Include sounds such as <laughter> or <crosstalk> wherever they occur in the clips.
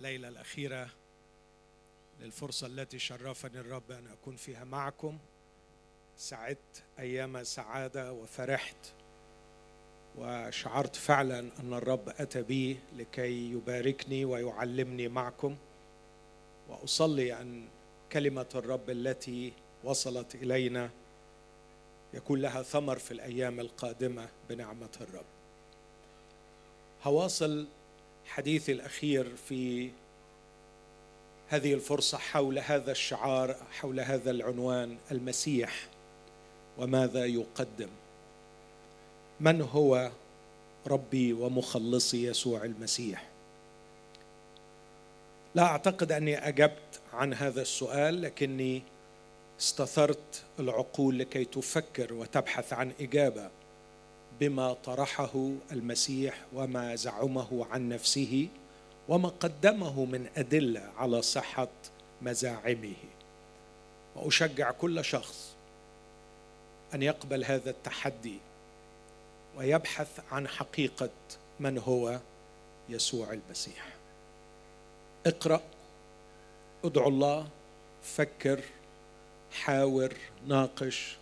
الليلة الأخيرة للفرصة التي شرفني الرب أن أكون فيها معكم. سعدت أيام سعادة وفرحت وشعرت فعلا أن الرب أتى بي لكي يباركني ويعلمني معكم. وأصلي أن كلمة الرب التي وصلت إلينا يكون لها ثمر في الأيام القادمة بنعمة الرب. هواصل حديثي الأخير في هذه الفرصة حول هذا الشعار حول هذا العنوان المسيح وماذا يقدم؟ من هو ربي ومخلصي يسوع المسيح؟ لا أعتقد أني أجبت عن هذا السؤال لكني استثرت العقول لكي تفكر وتبحث عن إجابة. بما طرحه المسيح وما زعمه عن نفسه وما قدمه من أدلة على صحة مزاعمه. وأشجع كل شخص أن يقبل هذا التحدي ويبحث عن حقيقة من هو يسوع المسيح. اقرأ ادعو الله فكر حاور ناقش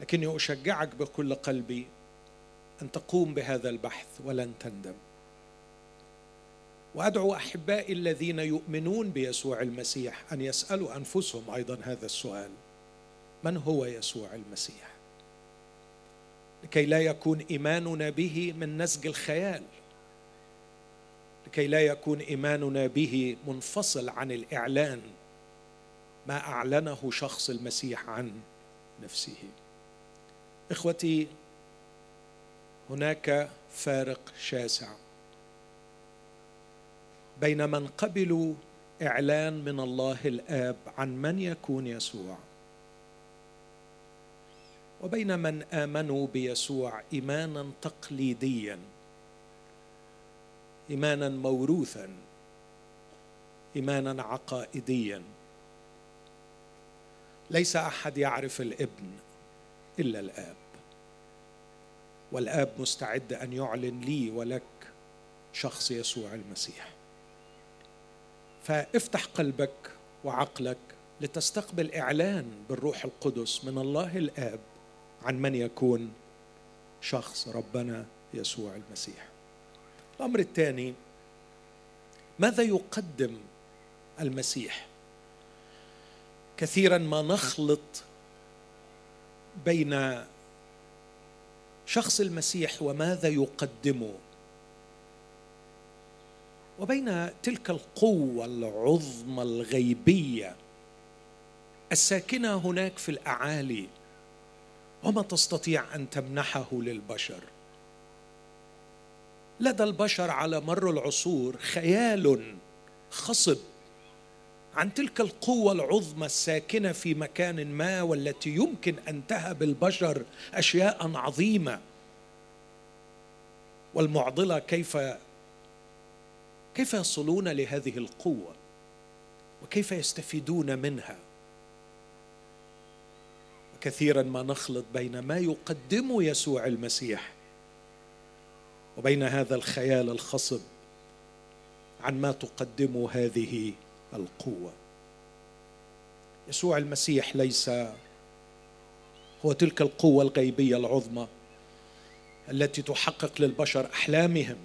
لكني أشجعك بكل قلبي أن تقوم بهذا البحث ولن تندم. وأدعو أحبائي الذين يؤمنون بيسوع المسيح أن يسألوا أنفسهم أيضا هذا السؤال. من هو يسوع المسيح؟ لكي لا يكون إيماننا به من نسج الخيال. لكي لا يكون إيماننا به منفصل عن الإعلان ما أعلنه شخص المسيح عن نفسه. إخوتي هناك فارق شاسع بين من قبلوا إعلان من الله الآب عن من يكون يسوع وبين من آمنوا بيسوع إيمانا تقليديا إيمانا موروثا إيمانا عقائديا. ليس أحد يعرف الابن إلا الآب. والآب مستعد أن يعلن لي ولك شخص يسوع المسيح. فافتح قلبك وعقلك لتستقبل إعلان بالروح القدس من الله الآب عن من يكون شخص ربنا يسوع المسيح. الأمر الثاني ماذا يقدم المسيح؟ كثيرا ما نخلط بين شخص المسيح وماذا يقدمه. وبين تلك القوة العظمى الغيبية الساكنة هناك في الأعالي وما تستطيع أن تمنحه للبشر. لدى البشر على مر العصور خيال خصب عن تلك القوة العظمى الساكنة في مكان ما والتي يمكن أن تهب البشر أشياء عظيمة. والمعضلة كيف كيف يصلون لهذه القوة؟ وكيف يستفيدون منها؟ وكثيرا ما نخلط بين ما يقدمه يسوع المسيح وبين هذا الخيال الخصب عن ما تقدمه هذه القوة. يسوع المسيح ليس هو تلك القوة الغيبية العظمى التي تحقق للبشر أحلامهم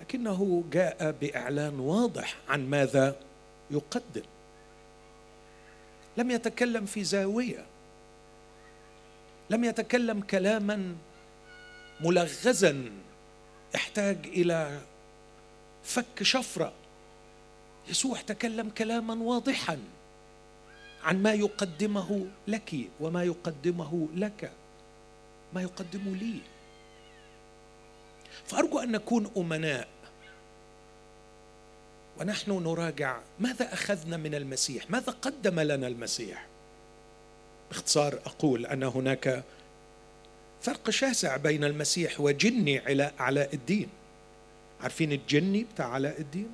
لكنه جاء بإعلان واضح عن ماذا يقدم. لم يتكلم في زاوية لم يتكلم كلاما ملغزا يحتاج إلى فك شفرة. يسوع تكلم كلاما واضحا عن ما يقدمه لك وما يقدمه لك ما يقدمه لي. فأرجو أن نكون أمناء ونحن نراجع ماذا أخذنا من المسيح ماذا قدم لنا المسيح. باختصار أقول أن هناك فرق شاسع بين المسيح وجني علاء الدين. عارفين الجني بتاع علاء الدين؟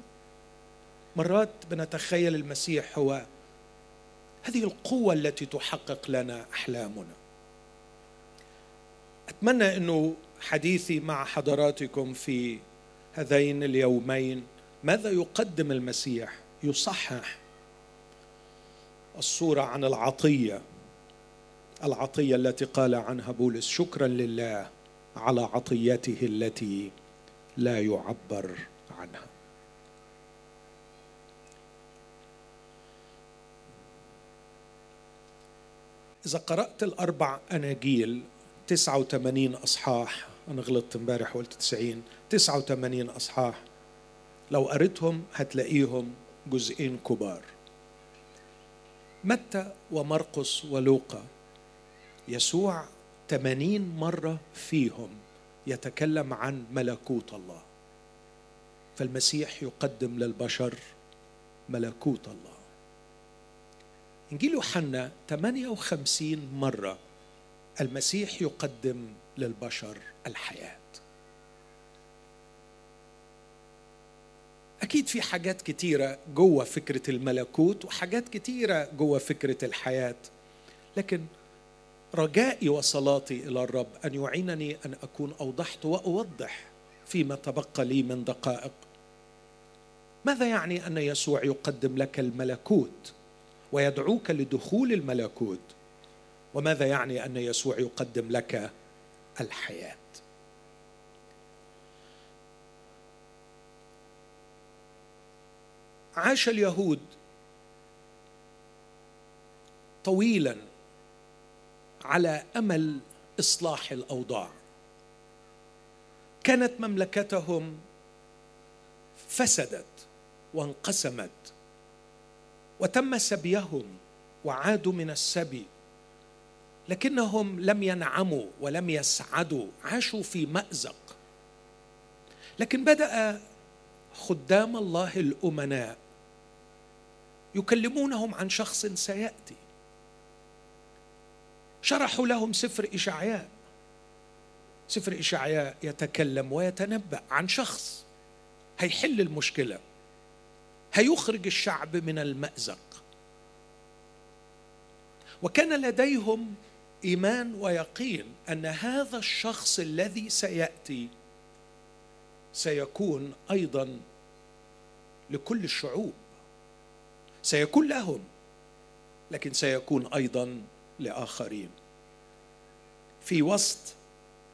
مرات بنتخيل المسيح هو هذه القوة التي تحقق لنا أحلامنا. أتمنى أنه حديثي مع حضراتكم في هذين اليومين ماذا يقدم المسيح؟ يصحح الصورة عن العطية العطية التي قال عنها بولس شكرا لله على عطيته التي لا يعبر عنها. إذا قرأت الأربع أناجيل 89 أصحاح أنا غلطت امبارح وقلت 90 89 أصحاح لو قريتهم هتلاقيهم جزئين كبار. متى ومرقس ولوقا؟ يسوع 80 مرة فيهم يتكلم عن ملكوت الله. فالمسيح يقدم للبشر ملكوت الله. إنجيل يوحنا 58 مرة المسيح يقدم للبشر الحياة. أكيد في حاجات كتيرة جوه فكرة الملكوت وحاجات كتيرة جوه فكرة الحياة لكن رجائي وصلاتي إلى الرب أن يعينني أن أكون أوضحت وأوضح فيما تبقى لي من دقائق. ماذا يعني أن يسوع يقدم لك الملكوت؟ ويدعوك لدخول الملكوت. وماذا يعني أن يسوع يقدم لك الحياة؟ عاش اليهود طويلا على أمل إصلاح الأوضاع. كانت مملكتهم فسدت وانقسمت. وتم سبيهم وعادوا من السبي. لكنهم لم ينعموا ولم يسعدوا عاشوا في مأزق. لكن بدأ خدام الله الأمناء يكلمونهم عن شخص سيأتي. شرحوا لهم سفر إشعياء. سفر إشعياء يتكلم ويتنبأ عن شخص هيحل المشكلة. هيخرج الشعب من المأزق. وكان لديهم إيمان ويقين أن هذا الشخص الذي سيأتي سيكون أيضا لكل الشعوب. سيكون لهم لكن سيكون أيضا لآخرين. في وسط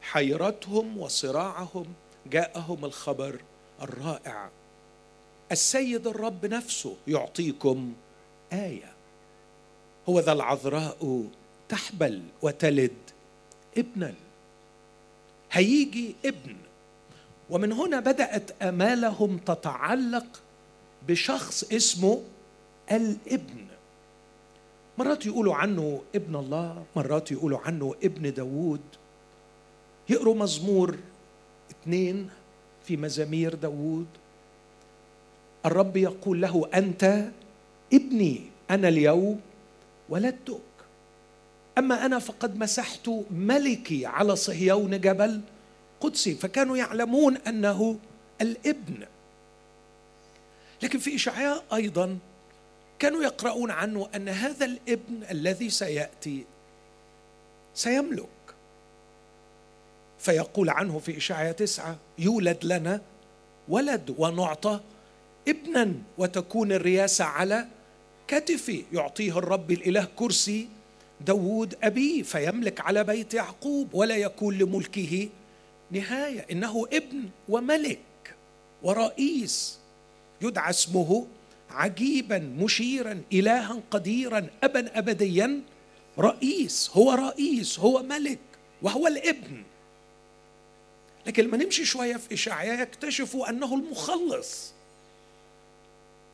حيرتهم وصراعهم جاءهم الخبر الرائع السيد الرب نفسه يعطيكم آية. هو ذا العذراء تحبل وتلد ابنا. هيجي ابن. ومن هنا بدأت أمالهم تتعلق بشخص اسمه الابن. مرات يقولوا عنه ابن الله مرات يقولوا عنه ابن داوود. يقروا مزمور اثنين في مزامير داوود. الرب يقول له أنت ابني أنا اليوم ولدتك. أما أنا فقد مسحت ملكي على صهيون جبل قدسي فكانوا يعلمون أنه الابن. لكن في إشعياء أيضا كانوا يقرؤون عنه أن هذا الابن الذي سيأتي سيملك. فيقول عنه في إشعياء تسعة يولد لنا ولد ونعطى ابنا وتكون الرياسة على كتفي يعطيه الرب الإله كرسي داود أبيه فيملك على بيت يعقوب ولا يكون لملكه نهاية. إنه ابن وملك ورئيس. يدعى اسمه عجيبا مشيرا إلها قديرا أبا أبديا. رئيس هو رئيس هو ملك وهو الابن. لكن لما نمشي شوية في إشعياء يكتشفوا أنه المخلص.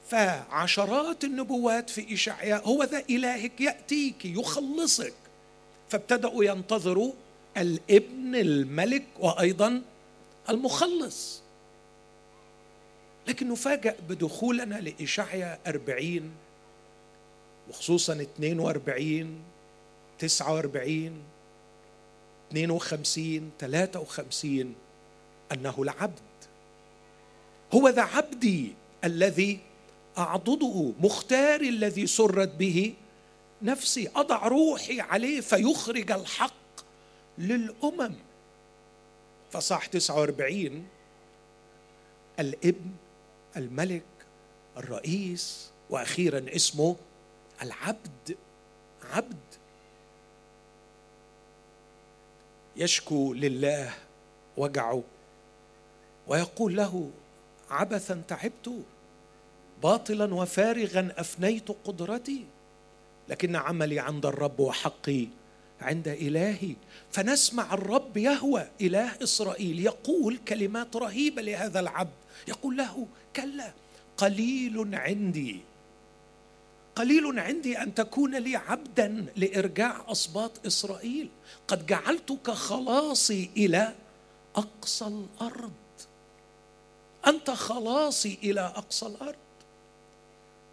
فعشرات النبوات في إشعياء هو ذا إلهك يأتيك يخلصك. فابتدأوا ينتظروا الابن الملك وأيضا المخلص. لكن نفاجأ بدخولنا لإشعياء أربعين وخصوصا 42 49 52 53 أنه العبد. هو ذا عبدي الذي أعضده مختاري الذي سرت به نفسي أضع روحي عليه فيخرج الحق للأمم. فصح 49 الابن الملك الرئيس وأخيرا اسمه العبد عبد. يشكو لله وجعه ويقول له عبثا تعبت. باطلا وفارغا أفنيت قدرتي لكن عملي عند الرب وحقي عند إلهي. فنسمع الرب يهوى إله إسرائيل يقول كلمات رهيبة لهذا العبد. يقول له كلا قليل عندي. قليل عندي أن تكون لي عبدا لإرجاع اسباط إسرائيل. قد جعلتك خلاصي إلى أقصى الأرض. أنت خلاصي إلى أقصى الأرض.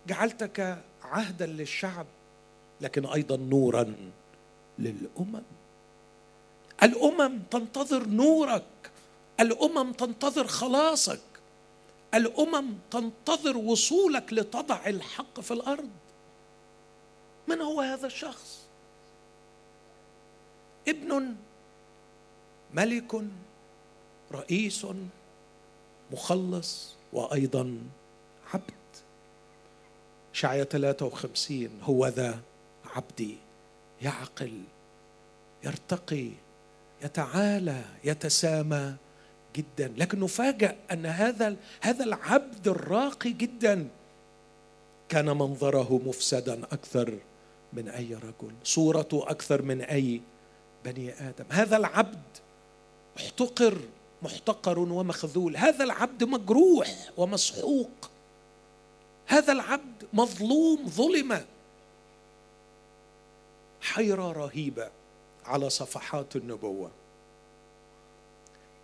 جعلتك عهدا للشعب. لكن أيضا نورا للأمم. الأمم تنتظر نورك. الأمم تنتظر خلاصك. الأمم تنتظر وصولك لتضع الحق في الأرض. من هو هذا الشخص؟ ابن ملك رئيس مخلص وأيضا شعية 53 هو ذا عبدي. يعقل يرتقي يتعالى يتسامى جدا. لكن نفاجأ أن هذا هذا العبد الراقي جدا كان منظره مفسدا أكثر من أي رجل صورته أكثر من أي بني آدم. هذا العبد احتقر محتقر ومخذول. هذا العبد مجروح ومسحوق. هذا العبد مظلوم ظلم. حيرة رهيبة على صفحات النبوة.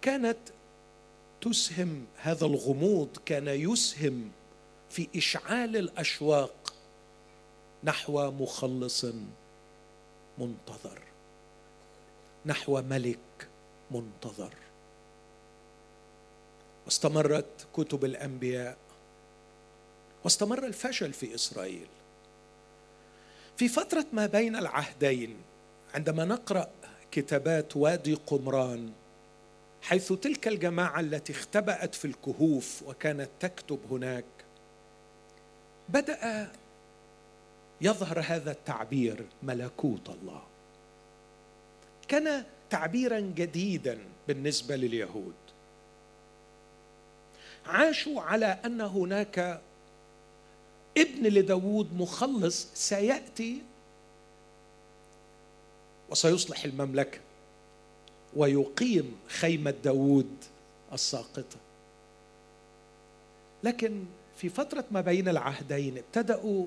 كانت تسهم هذا الغموض كان يسهم في إشعال الأشواق نحو مخلص منتظر نحو ملك منتظر. واستمرت كتب الأنبياء واستمر الفشل في إسرائيل. في فترة ما بين العهدين عندما نقرأ كتابات وادي قمران حيث تلك الجماعة التي اختبأت في الكهوف وكانت تكتب هناك بدأ يظهر هذا التعبير ملكوت الله. كان تعبيرا جديدا بالنسبة لليهود. عاشوا على أن هناك ابن لداود مخلص سيأتي وسيصلح المملكة ويقيم خيمة داود الساقطة. لكن في فترة ما بين العهدين ابتدأوا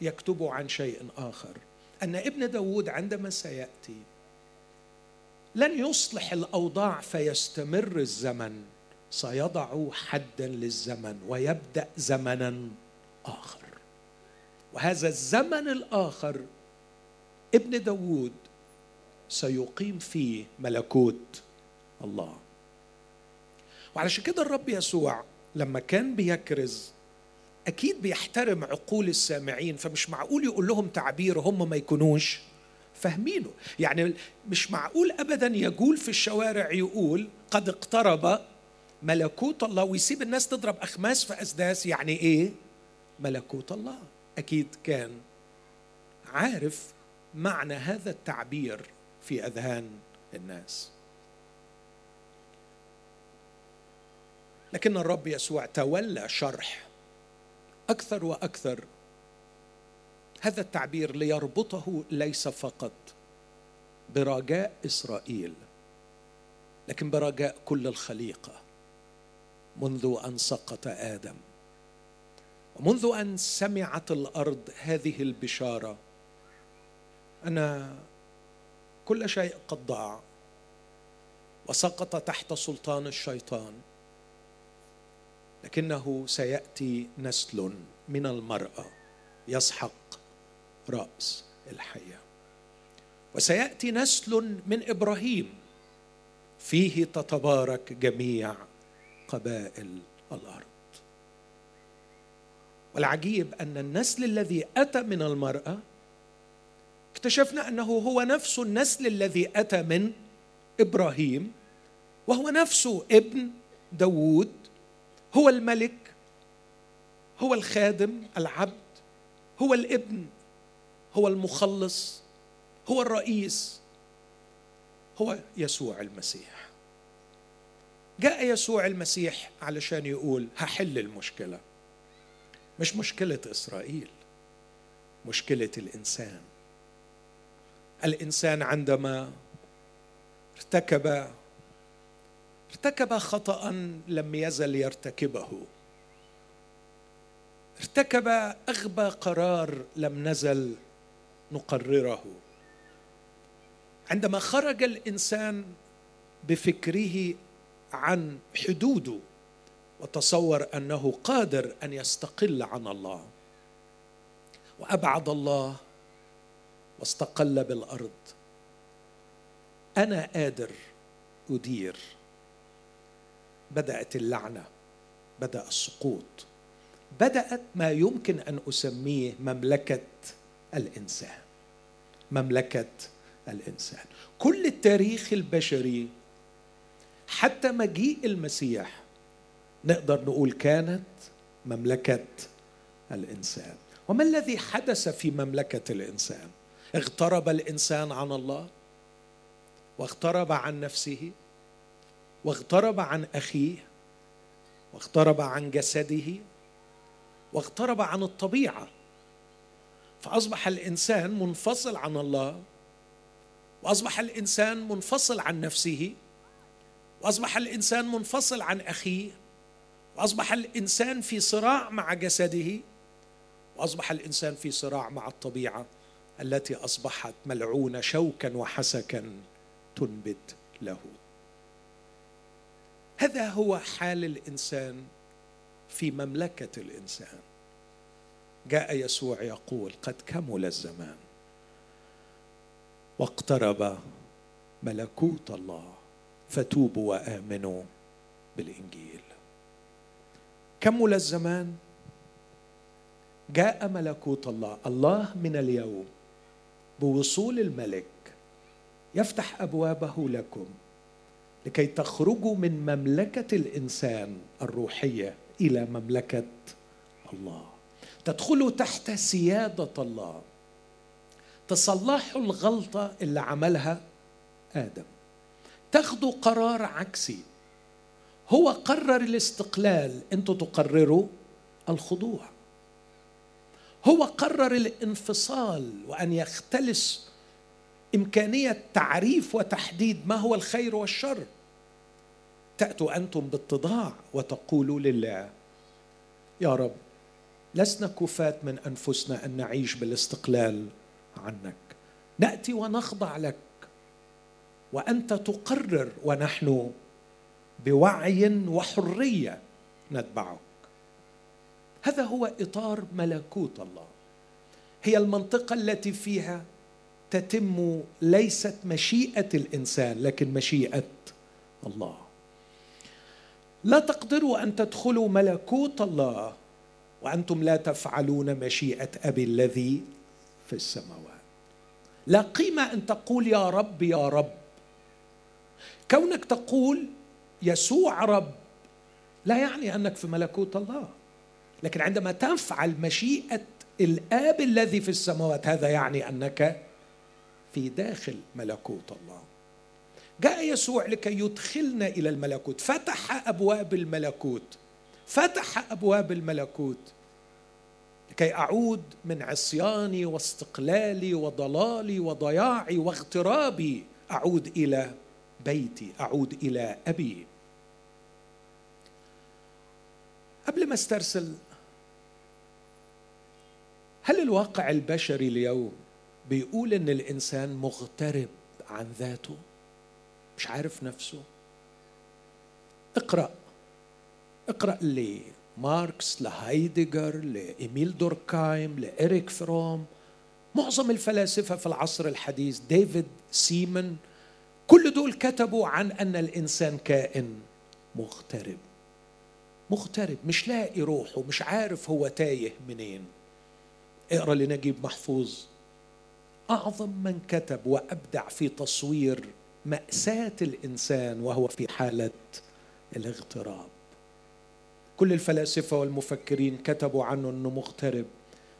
يكتبوا عن شيء آخر أن ابن داود عندما سيأتي لن يصلح الأوضاع فيستمر الزمن سيضع حدا للزمن ويبدأ زمنا. آخر. وهذا الزمن الآخر ابن داود سيقيم فيه ملكوت الله. وعلشان كده الرب يسوع لما كان بيكرز أكيد بيحترم عقول السامعين فمش معقول يقول لهم تعبير هم ما يكونوش فاهمينه. يعني مش معقول ابدا يقول في الشوارع يقول قد اقترب ملكوت الله ويسيب الناس تضرب أخماس في أسداس يعني إيه؟ ملكوت الله. أكيد كان عارف معنى هذا التعبير في أذهان الناس. لكن الرب يسوع تولى شرح أكثر وأكثر هذا التعبير ليربطه ليس فقط برجاء إسرائيل لكن برجاء كل الخليقة منذ أن سقط آدم. ومنذ أن سمعت الأرض هذه البشارة ان كل شيء قد ضاع وسقط تحت سلطان الشيطان لكنه سيأتي نسل من المرأة يسحق رأس الحياة. وسيأتي نسل من إبراهيم فيه تتبارك جميع قبائل الأرض. والعجيب أن النسل الذي أتى من المرأة اكتشفنا أنه هو نفس النسل الذي أتى من إبراهيم وهو نفسه ابن داوود هو الملك هو الخادم العبد هو الابن هو المخلص هو الرئيس هو يسوع المسيح. جاء يسوع المسيح علشان يقول هحل المشكلة. مش مشكلة إسرائيل مشكلة الإنسان. الإنسان عندما ارتكب ارتكب خطا لم يزل يرتكبه. ارتكب أغبى قرار لم نزل نقرره. عندما خرج الإنسان بفكره عن حدوده وتصور أنه قادر أن يستقل عن الله. وأبعد الله واستقل بالأرض. أنا قادر أدير. بدأت اللعنة بدأ السقوط بدأت ما يمكن أن أسميه مملكة الإنسان. مملكة الإنسان. كل التاريخ البشري حتى مجيء المسيح نقدر نقول كانت مملكة الإنسان. وما الذي حدث في مملكة الإنسان؟ اغترب الإنسان عن الله؟ واغترب عن نفسه؟ واغترب عن أخيه؟ واغترب عن جسده؟ واغترب عن الطبيعة؟ فأصبح الإنسان منفصل عن الله وأصبح الإنسان منفصل عن نفسه وأصبح الإنسان منفصل عن أخيه وأصبح الإنسان في صراع مع جسده وأصبح الإنسان في صراع مع الطبيعة التي أصبحت ملعونة شوكا وحسكا تنبت له. هذا هو حال الإنسان في مملكة الإنسان. جاء يسوع يقول قد كمل الزمان واقترب ملكوت الله فتوبوا وآمنوا بالإنجيل. كمل الزمان؟ جاء ملكوت الله الله من اليوم بوصول الملك يفتح أبوابه لكم لكي تخرجوا من مملكة الإنسان الروحية إلى مملكة الله. تدخلوا تحت سيادة الله. تصلحوا الغلطة اللي عملها آدم. تاخذوا قرار عكسي. هو قرر الاستقلال أنتوا تقرروا الخضوع. هو قرر الانفصال وأن يختلس إمكانية تعريف وتحديد ما هو الخير والشر. تأتوا أنتم باتضاع وتقولوا لله يا رب لسنا كفاة من أنفسنا أن نعيش بالاستقلال عنك. نأتي ونخضع لك وأنت تقرر ونحن بوعي وحرية نتبعك. هذا اطار إطار ملكوت الله. هي المنطقة التي فيها تتم ليست مشيئة الإنسان لكن مشيئة الله. لا تقدروا أن تدخلوا ملكوت الله وأنتم لا تفعلون مشيئة أبي الذي في السماوات. لا قيمة أن تقول يا رب يا رب. كونك تقول يسوع رب. لا يعني أنك في ملكوت الله. لكن عندما تفعل مشيئة الآب الذي في السماوات هذا يعني أنك في داخل ملكوت الله. جاء يسوع لكي يدخلنا إلى الملكوت. فتح أبواب الملكوت. فتح أبواب الملكوت. لكي أعود من عصياني واستقلالي وضلالي وضياعي واغترابي أعود إلى بيتي أعود إلى أبي. قبل ما استرسل هل الواقع البشري اليوم بيقول إن الإنسان مغترب عن ذاته؟ مش عارف نفسه. اقرأ اقرأ لماركس لهايدجر لإيميل دوركايم لإريك فروم معظم الفلاسفة في العصر الحديث ديفيد سيمن كل دول كتبوا عن أن الإنسان كائن مغترب. مغترب مش لاقي روحه مش عارف هو تايه منين. اقرأ لنجيب محفوظ. أعظم من كتب وأبدع في تصوير مأساة الإنسان وهو في حالة الاغتراب. كل الفلاسفة والمفكرين كتبوا عنه أنه مغترب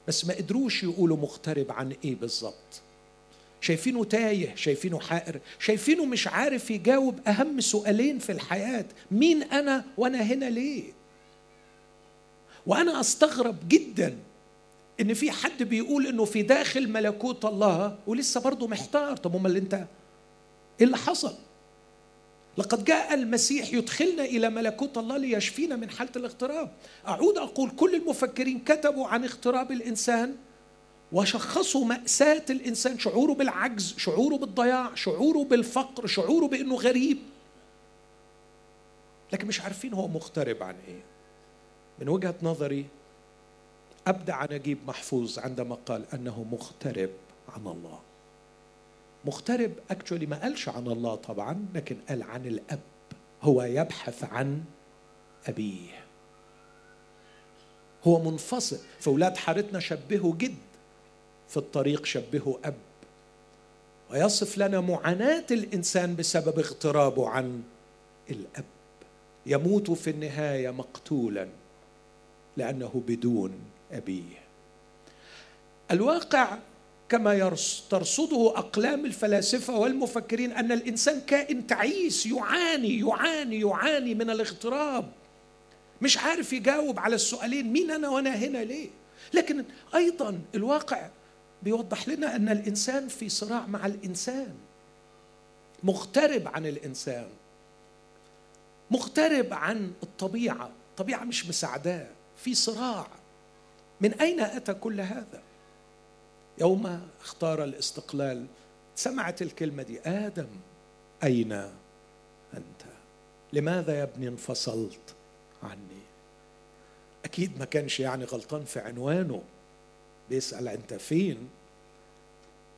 بس ما قدروش يقولوا مغترب عن إيه بالظبط شايفينه تايه شايفينه حائر شايفينه مش عارف يجاوب أهم سؤالين في الحياة مين أنا وأنا هنا ليه؟ وأنا أستغرب جدا إن في حد بيقول إنه في داخل ملكوت الله ولسه برضه محتار. طب أمال أنت إيه اللي حصل؟ لقد جاء المسيح يدخلنا إلى ملكوت الله ليشفينا من حالة الاغتراب. أعود أقول كل المفكرين كتبوا عن اغتراب الإنسان وشخصوا مأساة الإنسان شعوره بالعجز شعوره بالضياع شعوره بالفقر شعوره بإنه غريب. لكن مش عارفين هو مغترب عن إيه. من وجهة نظري أبدع نجيب محفوظ عندما قال أنه مغترب عن الله. مغترب اكشولي ما قالش عن الله طبعا لكن قال عن الأب. هو يبحث عن أبيه. هو منفصل. فاولاد حارتنا شبهوا جد. في الطريق شبهوا أب. ويصف لنا معاناة الإنسان بسبب اغترابه عن الأب. يموت في النهاية مقتولا. لأنه بدون أبيه. الواقع كما ترصده أقلام الفلاسفة والمفكرين أن الإنسان كائن تعيس يعاني يعاني يعاني من الاغتراب. مش عارف يجاوب على السؤالين مين أنا وأنا هنا ليه؟ لكن أيضا الواقع بيوضح لنا أن الإنسان في صراع مع الإنسان. مغترب عن الإنسان. مغترب عن الطبيعة. الطبيعة مش مساعداه. في صراع. من أين أتى كل هذا؟ يوم اختار الاستقلال سمعت الكلمة دي آدم أين أنت؟ لماذا يا ابني انفصلت عني؟ أكيد ما كانش يعني غلطان في عنوانه. بيسأل أنت فين؟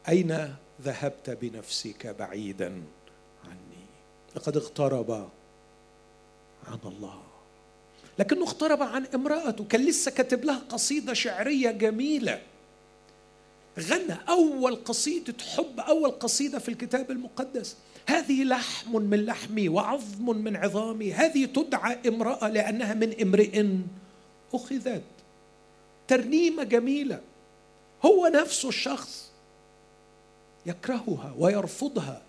أين ذهبت بنفسك بعيدا عني؟ لقد اغترب عن الله. لكنه اغترب عن امرأته كان لسه كاتب لها قصيدة شعرية جميلة. غنى أول قصيدة حب أول قصيدة في الكتاب المقدس. هذه لحم من لحمي وعظم من عظامي. هذه تدعى امرأة لأنها من امرئ أخذت. ترنيمة جميلة. هو نفسه الشخص يكرهها ويرفضها.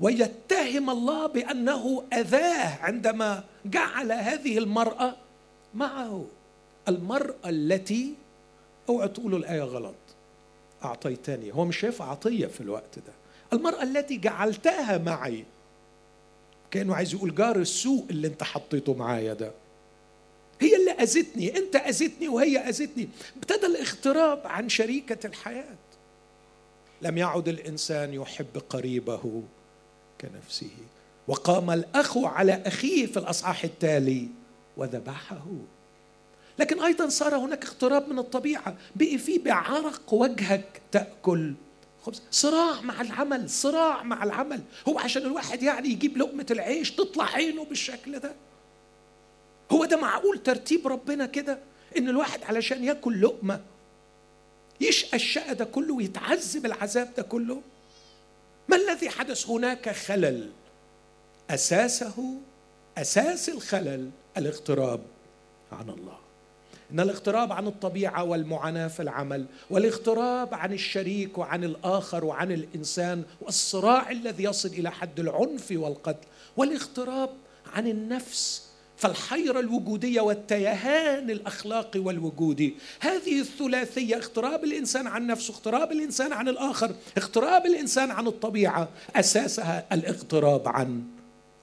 ويتهم الله بأنه أذاه عندما جعل هذه المرأة معه. المرأة التي اوعى تقولوا الآية غلط. أعطيتني. هو مش شايف عطية في الوقت ده. المرأة التي جعلتها معي. كأنه عايز يقول جار السوء اللي انت حطيته معايا ده. هي اللي أذتني. انت أذتني وهي أذتني. ابتدى الاغتراب عن شريكة الحياة. لم يعد الإنسان يحب قريبه. كنفسه. وقام الأخ على أخيه في الأصحاح التالي وذبحه. لكن أيضا صار هناك اقتراب من الطبيعة. بقي في بعرق وجهك تأكل. خبز. صراع مع العمل صراع مع العمل. هو عشان الواحد يعني يجيب لقمة العيش تطلع عينه بالشكل ده. هو ده معقول ترتيب ربنا كده؟ إن الواحد علشان ياكل لقمة يشقى الشقى ده كله ويتعذب العذاب ده كله؟ ما الذي حدث هناك خلل أساسه أساس الخلل؟ الاغتراب عن الله. إن الاغتراب عن الطبيعة والمعاناة في العمل والاغتراب عن الشريك وعن الآخر وعن الإنسان والصراع الذي يصل إلى حد العنف والقتل والاغتراب عن النفس فالحيرة الوجودية والتيهان الأخلاقي والوجودي. هذه الثلاثية اغتراب الإنسان عن نفسه اغتراب الإنسان عن الآخر اغتراب الإنسان عن الطبيعة أساسها الاغتراب عن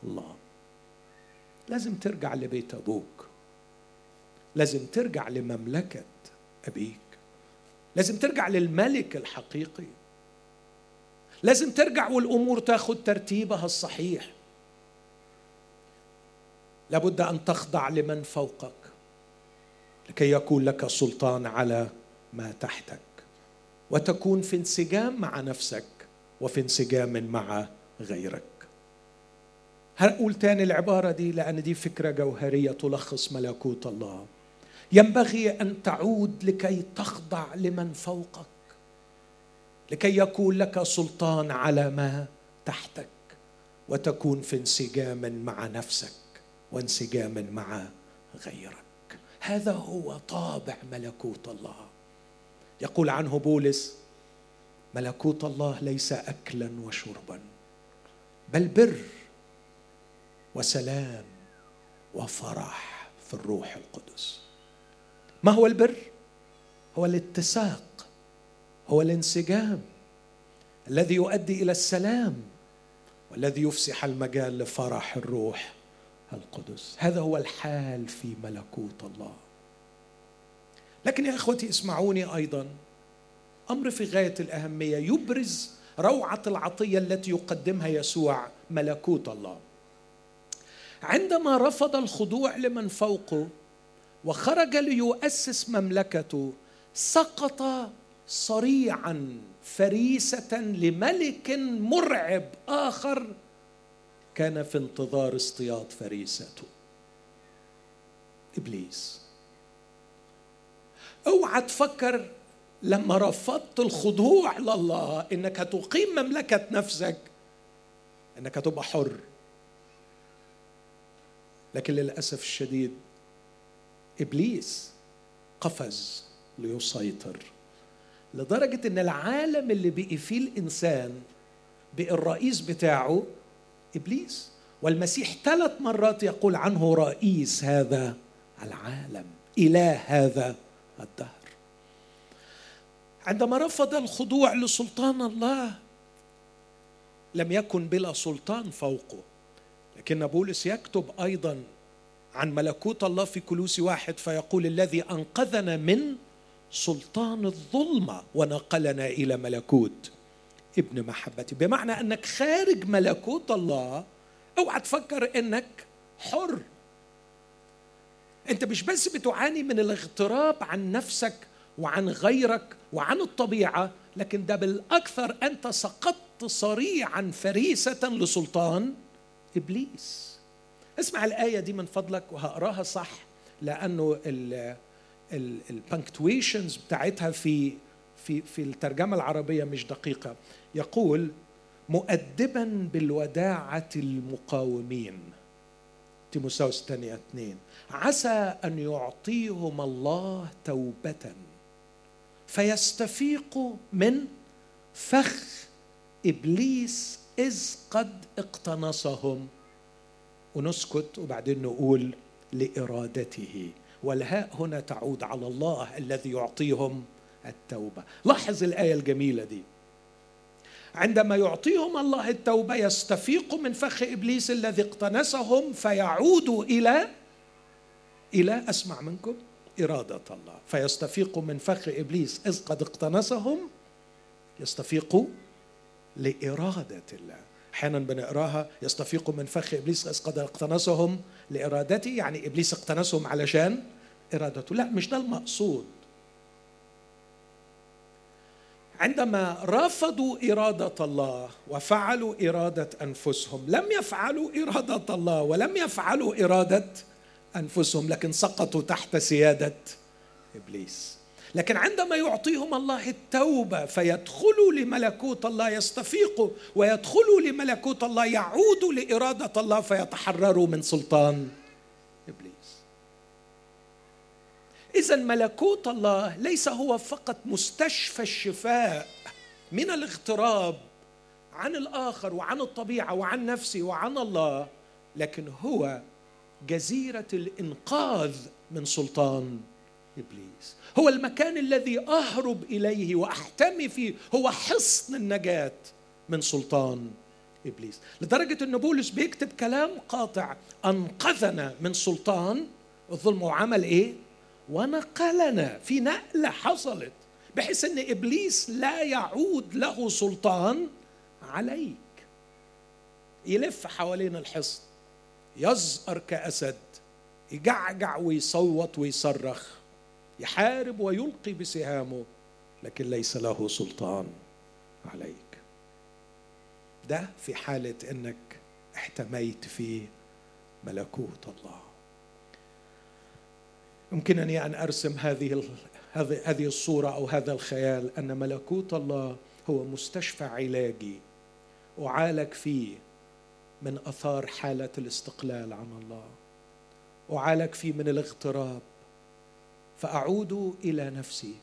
الله. لازم ترجع لبيت أبوك. لازم ترجع لمملكة أبيك. لازم ترجع للملك الحقيقي. لازم ترجع والأمور تاخد ترتيبها الصحيح. لابد أن تخضع لمن فوقك لكي يكون لك سلطان على ما تحتك. وتكون في انسجام مع نفسك وفي انسجام مع غيرك. هقول تاني العبارة دي؟ لأن دي فكرة جوهرية تلخص ملكوت الله. ينبغي أن تعود لكي تخضع لمن فوقك لكي يكون لك سلطان على ما تحتك وتكون في انسجام مع نفسك. وانسجام مع غيرك. هذا هو طابع ملكوت الله. يقول عنه بولس ملكوت الله ليس اكلا وشربا بل بر وسلام وفرح في الروح القدس. ما هو البر؟ هو الاتساق هو الانسجام الذي يؤدي إلى السلام والذي يفسح المجال لفرح الروح. القدس. هذا هو الحال في ملكوت الله. لكن يا إخوتي اسمعوني أيضا. أمر في غاية الأهمية يبرز روعة العطية التي يقدمها يسوع ملكوت الله. عندما رفض الخضوع لمن فوقه وخرج ليؤسس مملكته سقط صريعا فريسة لملك مرعب آخر كان في انتظار اصطياد فريسته. إبليس. أوعى تفكر لما رفضت الخضوع لله إنك هتقيم مملكة نفسك إنك هتبقى حر. لكن للأسف الشديد إبليس قفز ليسيطر لدرجة إن العالم اللي بقي فيه الإنسان بقي الرئيس بتاعه إبليس والمسيح ثلاث مرات يقول عنه رئيس هذا العالم إله هذا الدهر. عندما رفض الخضوع لسلطان الله لم يكن بلا سلطان فوقه لكن بولس يكتب أيضا عن ملكوت الله في كلوسي واحد فيقول الذي أنقذنا من سلطان الظلمة ونقلنا إلى ملكوت ابن محبتي بمعنى أنك خارج ملكوت الله أوعى تفكر إنك حر. أنت مش بس بتعاني من الاغتراب عن نفسك وعن غيرك وعن الطبيعة لكن ده بالأكثر أنت سقطت صريعا فريسة لسلطان إبليس. اسمع الآية دي من فضلك وهقراها صح لأنه البنكتويشنز بتاعتها في في في الترجمة العربية مش دقيقة. يقول مؤدبا بالوداعة المقاومين. تيموساوس الثانية اثنين. عسى أن يعطيهم الله توبة. فيستفيقوا من فخ إبليس إذ قد اقتنصهم. ونسكت وبعدين نقول لإرادته. والهاء هنا تعود على الله الذي يعطيهم التوبة. لاحظ الآية الجميلة دي. عندما يعطيهم الله التوبة يستفيقوا من فخ إبليس الذي اقتنسهم فيعودوا إلى إلى أسمع منكم. إرادة الله. فيستفيقوا من فخ إبليس إذ قد اقتنسهم يستفيقوا لإرادة الله. أحيانا بنقراها. يستفيقوا من فخ إبليس إذ قد اقتنسهم لإرادته يعني إبليس اقتنسهم علشان إرادته. لا مش ده المقصود. عندما رفضوا إرادة الله وفعلوا إرادة أنفسهم لم يفعلوا إرادة الله ولم يفعلوا إرادة أنفسهم لكن سقطوا تحت سيادة إبليس. لكن عندما يعطيهم الله التوبة فيدخلوا لملكوت الله يستفيقوا ويدخلوا لملكوت الله يعودوا لإرادة الله فيتحرروا من سلطان ابليس إذا ملكوت الله ليس هو فقط مستشفى الشفاء من الاغتراب عن الآخر وعن الطبيعة وعن نفسي وعن الله لكن هو جزيرة الإنقاذ من سلطان إبليس. هو المكان الذي أهرب إليه وأحتمي فيه هو حصن النجاة من سلطان إبليس. لدرجة أن بولس بيكتب كلام قاطع أنقذنا من سلطان. الظلم وعمل إيه؟ ونقلنا في نقلة حصلت بحيث إن إبليس لا يعود له سلطان عليك. يلف حوالين الحصن يزأر كأسد يجعجع ويصوت ويصرخ يحارب ويلقي بسهامه لكن ليس له سلطان عليك. ده في حالة إنك احتميت في ملكوت الله. يمكنني أن أرسم هذه هذه الصورة أو هذا الخيال أن ملكوت الله هو مستشفى علاجي. أعالج فيه من أثار حالة الاستقلال عن الله. أعالج فيه من الاغتراب. فأعود إلى نفسي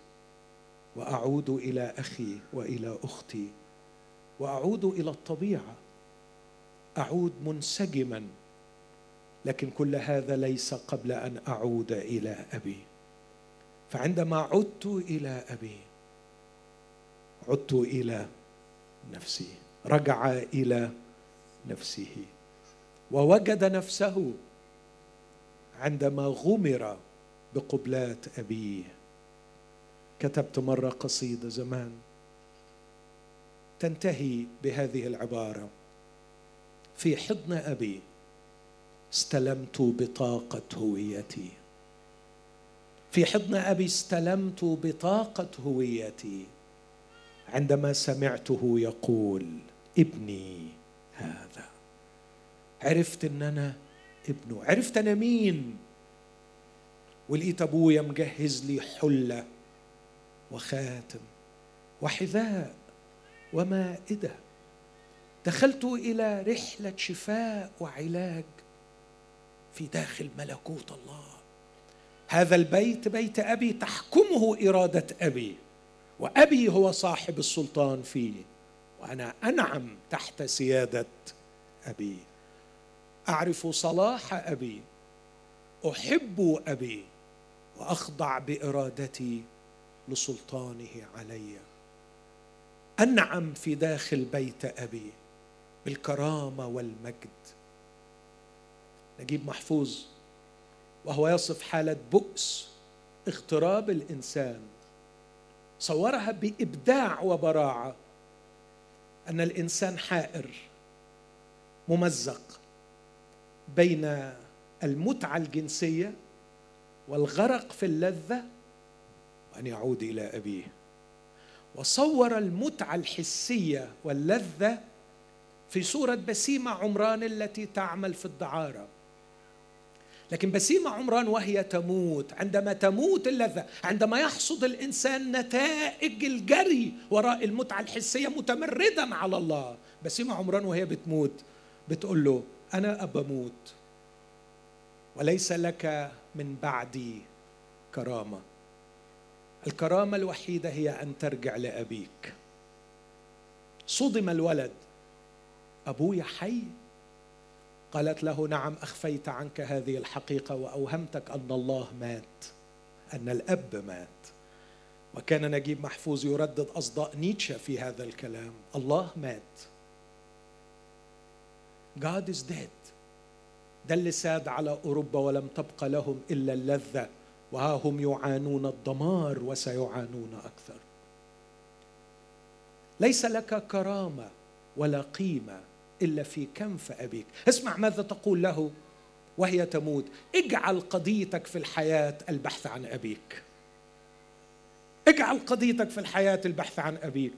وأعود إلى أخي وإلى أختي. وأعود إلى الطبيعة. أعود منسجما. لكن كل هذا ليس قبل أن أعود إلى أبي. فعندما عدت إلى أبي عدت إلى نفسي رجع إلى نفسه ووجد نفسه عندما غمر بقبلات ابيه كتبت مرة قصيده زمان تنتهي بهذه العبارة. في حضن أبي استلمت بطاقة هويتي. في حضن أبي استلمت بطاقة هويتي. عندما سمعته يقول ابني هذا. عرفت إن أنا ابنه عرفت أنا مين. ولقيت ابويا مجهز لي حلة وخاتم وحذاء ومائدة. دخلت إلى رحلة شفاء وعلاج في داخل ملكوت الله. هذا البيت بيت أبي تحكمه إرادة أبي. وأبي هو صاحب السلطان فيه. وأنا أنعم تحت سيادة أبي. أعرف صلاح أبي. أحب أبي. وأخضع بإرادتي لسلطانه علي. أنعم في داخل بيت أبي بالكرامة والمجد. نجيب محفوظ وهو يصف حالة بؤس اغتراب الإنسان. صورها بإبداع وبراعة أن الإنسان حائر ممزق بين المتعة الجنسية والغرق في اللذة وأن يعود إلى أبيه. وصور المتعة الحسية واللذة في صورة بسيمة عمران التي تعمل في الدعارة. لكن بسيمة عمران وهي تموت. عندما تموت اللذة عندما يحصد الإنسان نتائج الجري وراء المتعة الحسية متمردا على الله بسيمة عمران وهي بتموت بتقول له أنا أبموت وليس لك من بعدي كرامة. الكرامة الوحيدة هي أن ترجع لأبيك. صدم الولد. أبوي حي. قالت له نعم أخفيت عنك هذه الحقيقة وأوهمتك أن الله مات أن الأب مات. وكان نجيب محفوظ يردد أصداء نيتشه في هذا الكلام الله مات. God is dead. ده اللي ساد على أوروبا ولم تبق لهم إلا اللذة وها هم يعانون الدمار وسيعانون أكثر. ليس لك كرامة ولا قيمة إلا في كنف أبيك. اسمع ماذا تقول له وهي تموت. اجعل قضيتك في الحياة البحث عن أبيك. اجعل قضيتك في الحياة البحث عن أبيك.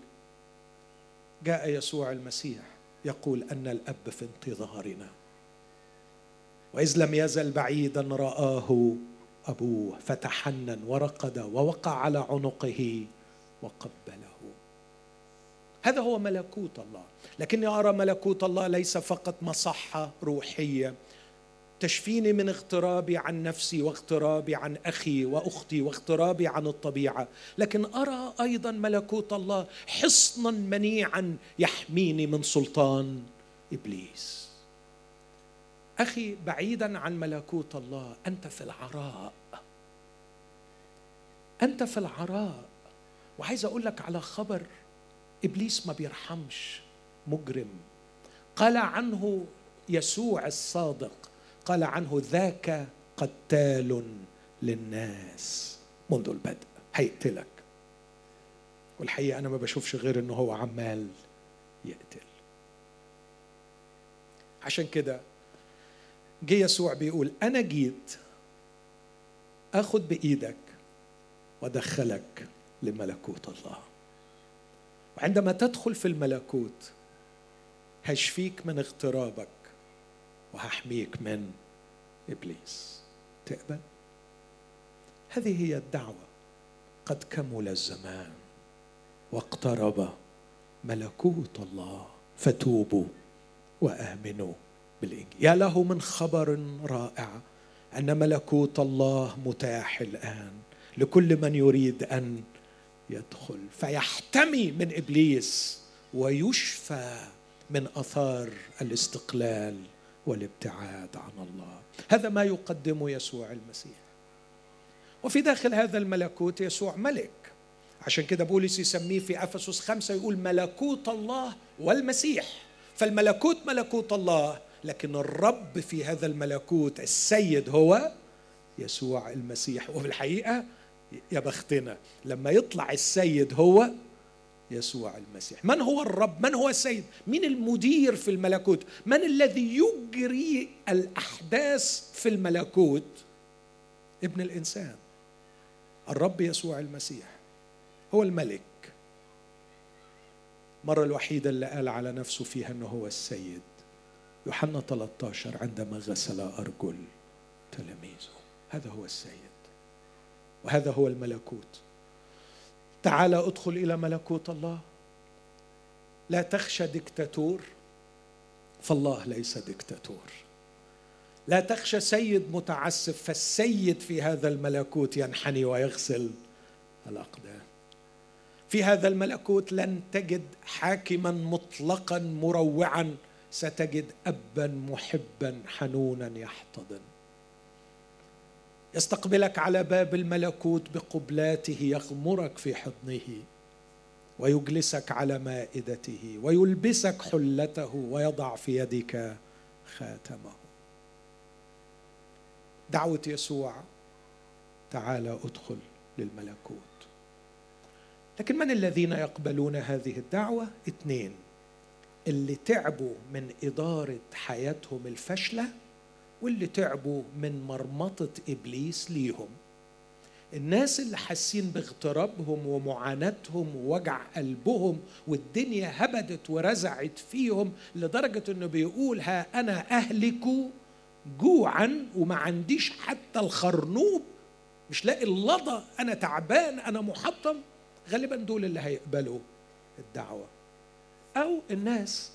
جاء يسوع المسيح يقول أن الأب في انتظارنا. وإذ لم يزل بعيدا رآه أبوه فتحنن ورقد ووقع على عنقه وقبله. هذا هو ملكوت الله. لكني ارى ملكوت الله ليس فقط مصحة روحية. تشفيني من اغترابي عن نفسي واغترابي عن أخي وأختي واغترابي عن الطبيعة. لكن أرى أيضا ملكوت الله حصنا منيعا يحميني من سلطان إبليس. أخي بعيدا عن ملكوت الله أنت في العراء. أنت في العراء. وعايز أقول لك على خبر إبليس ما بيرحمش مجرم. قال عنه يسوع الصادق قال عنه ذاك قتال للناس. منذ البدء هيقتلك. والحقيقة أنا ما بشوفش غير إنه هو عمال يقتل. عشان كده جه يسوع بيقول أنا جيت اخد بإيدك وأدخلك لملكوت الله. وعندما تدخل في الملكوت هشفيك من اغترابك وهحميك من إبليس. تقبل؟ هذه هي الدعوة. قد كمل الزمان واقترب ملكوت الله. فتوبوا وآمنوا بالإنجيل. يا له من خبر رائع أن ملكوت الله متاح الآن لكل من يريد أن يدخل فيحتمي من إبليس ويشفى من أثار الاستقلال والابتعاد عن الله. هذا ما يقدمه يسوع المسيح. وفي داخل هذا الملكوت يسوع ملك. عشان كده بولس يسميه في أفسس خمسة يقول ملكوت الله والمسيح. فالملكوت ملكوت الله لكن الرب في هذا الملكوت السيد هو يسوع المسيح. وفي الحقيقة يا بختنا لما يطلع السيد هو يسوع المسيح. من هو الرب؟ من هو السيد؟ مين المدير في الملكوت؟ من الذي يجري الأحداث في الملكوت؟ ابن الإنسان. الرب يسوع المسيح هو الملك. المرة الوحيدة اللي قال على نفسه فيها أنه هو السيد. يوحنا 13 عندما غسل أرجل تلاميذه. هذا هو السيد. وهذا هو الملكوت. تعال ادخل إلى ملكوت الله. لا تخشى دكتاتور فالله ليس دكتاتور. لا تخشى سيد متعسف فالسيد في هذا الملكوت ينحني ويغسل الأقدام. في هذا الملكوت لن تجد حاكما مطلقا مروعا ستجد ابا محبا حنونا يحتضن. يستقبلك على باب الملكوت بقبلاته يغمرك في حضنه ويجلسك على مائدته ويلبسك حلته ويضع في يدك خاتمه. دعوة يسوع تعالى ادخل للملكوت. لكن من الذين يقبلون هذه الدعوة؟ اثنين. اللي تعبوا من إدارة حياتهم الفاشلة واللي تعبوا من مرمطة إبليس ليهم. الناس اللي حاسين باغترابهم ومعاناتهم ووجع قلبهم والدنيا هبدت ورزعت فيهم لدرجة إنه بيقول ها أنا أهلك جوعا وما عنديش حتى الخرنوب. مش لاقي اللضى أنا تعبان. أنا محطم. غالبا دول اللي هيقبلوا الدعوة. أو الناس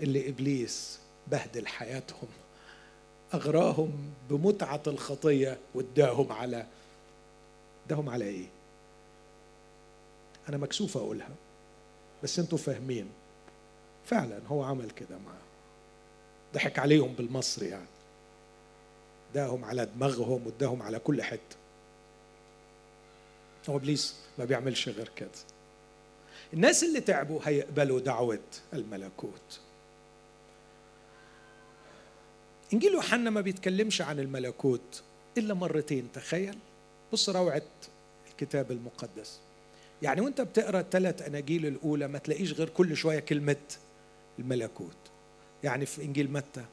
اللي إبليس بهدل حياتهم. أغراهم بمتعة الخطية واداهم على اداهم على إيه؟ أنا مكسوف أقولها بس أنتوا فاهمين. فعلا هو عمل كده معاهم. ضحك عليهم بالمصري يعني. اداهم على دماغهم واداهم على كل حتة. هو إبليس ما بيعملش غير كده. الناس اللي تعبوا هيقبلوا دعوة الملكوت. إنجيل يوحنا ما بيتكلمش عن الملكوت إلا مرتين تخيل. بص روعة الكتاب المقدس. يعني وأنت بتقرأ الثلاث أناجيل الأولى ما تلاقيش غير كل شوية كلمة الملكوت. يعني في إنجيل متى؟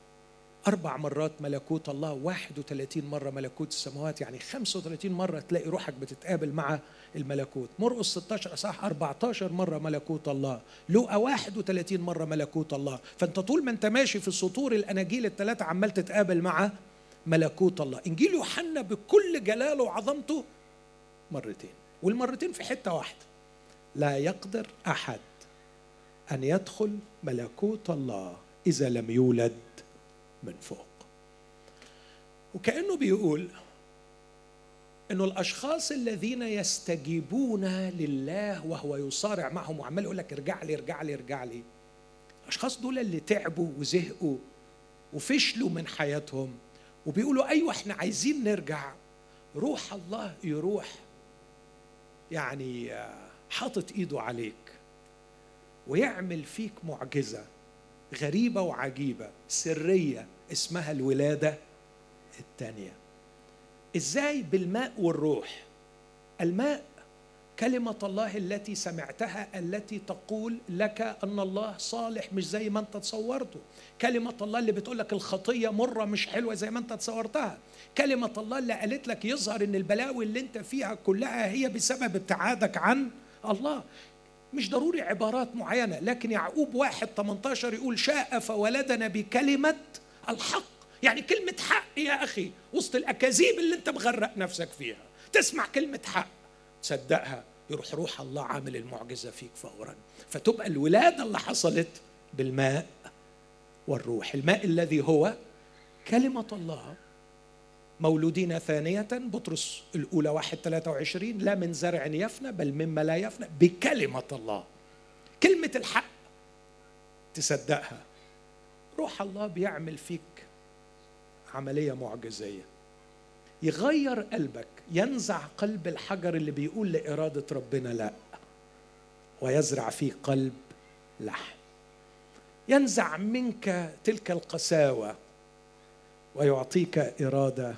أربع مرات ملكوت الله 31 مرة ملكوت السماوات يعني 35 مرة تلاقي روحك بتتقابل مع الملكوت. مرقس 16 أصح 14 مرة ملكوت الله. لوقا 31 مرة ملكوت الله. فأنت طول ما أنت ماشي في سطور الأناجيل الثلاثة عمال تتقابل مع ملكوت الله. إنجيل يوحنا بكل جلاله وعظمته مرتين والمرتين في حتة واحدة. لا يقدر أحد أن يدخل ملكوت الله إذا لم يولد. من فوق. وكأنه بيقول إنه الأشخاص الذين يستجيبون لله وهو يصارع معهم وعمال يقول لك ارجع لي ارجع لي ارجع لي. الأشخاص دول اللي تعبوا وزهقوا وفشلوا من حياتهم وبيقولوا أيوه إحنا عايزين نرجع. روح الله يروح. يعني حاطط إيده عليك ويعمل فيك معجزة. غريبة وعجيبة سرية اسمها الولادة الثانية إزاي بالماء والروح؟ الماء كلمة الله التي سمعتها التي تقول لك أن الله صالح مش زي ما أنت تصورته. كلمة الله اللي بتقول لك الخطية مرة مش حلوة زي ما أنت تصورتها. كلمة الله اللي قالت لك يظهر أن البلاوي اللي أنت فيها كلها هي بسبب ابتعادك عن الله. مش ضروري عبارات معينة لكن يعقوب واحد 18 يقول شاء فولدنا بكلمة الحق. يعني كلمة حق يا أخي وسط الأكاذيب اللي أنت مغرق نفسك فيها. تسمع كلمة حق تصدقها يروح روح الله عامل المعجزة فيك فورا. فتبقى الولادة اللي حصلت بالماء والروح. الماء الذي هو كلمة الله. مولودين ثانية بطرس الأولى واحد ثلاثة وعشرين لا من زرع يفنى بل مما لا يفنى بكلمة الله. كلمة الحق تصدقها. روح الله بيعمل فيك عملية معجزية. يغير قلبك ينزع قلب الحجر اللي بيقول لإرادة ربنا لا ويزرع فيه قلب لحم. ينزع منك تلك القساوة ويعطيك إرادة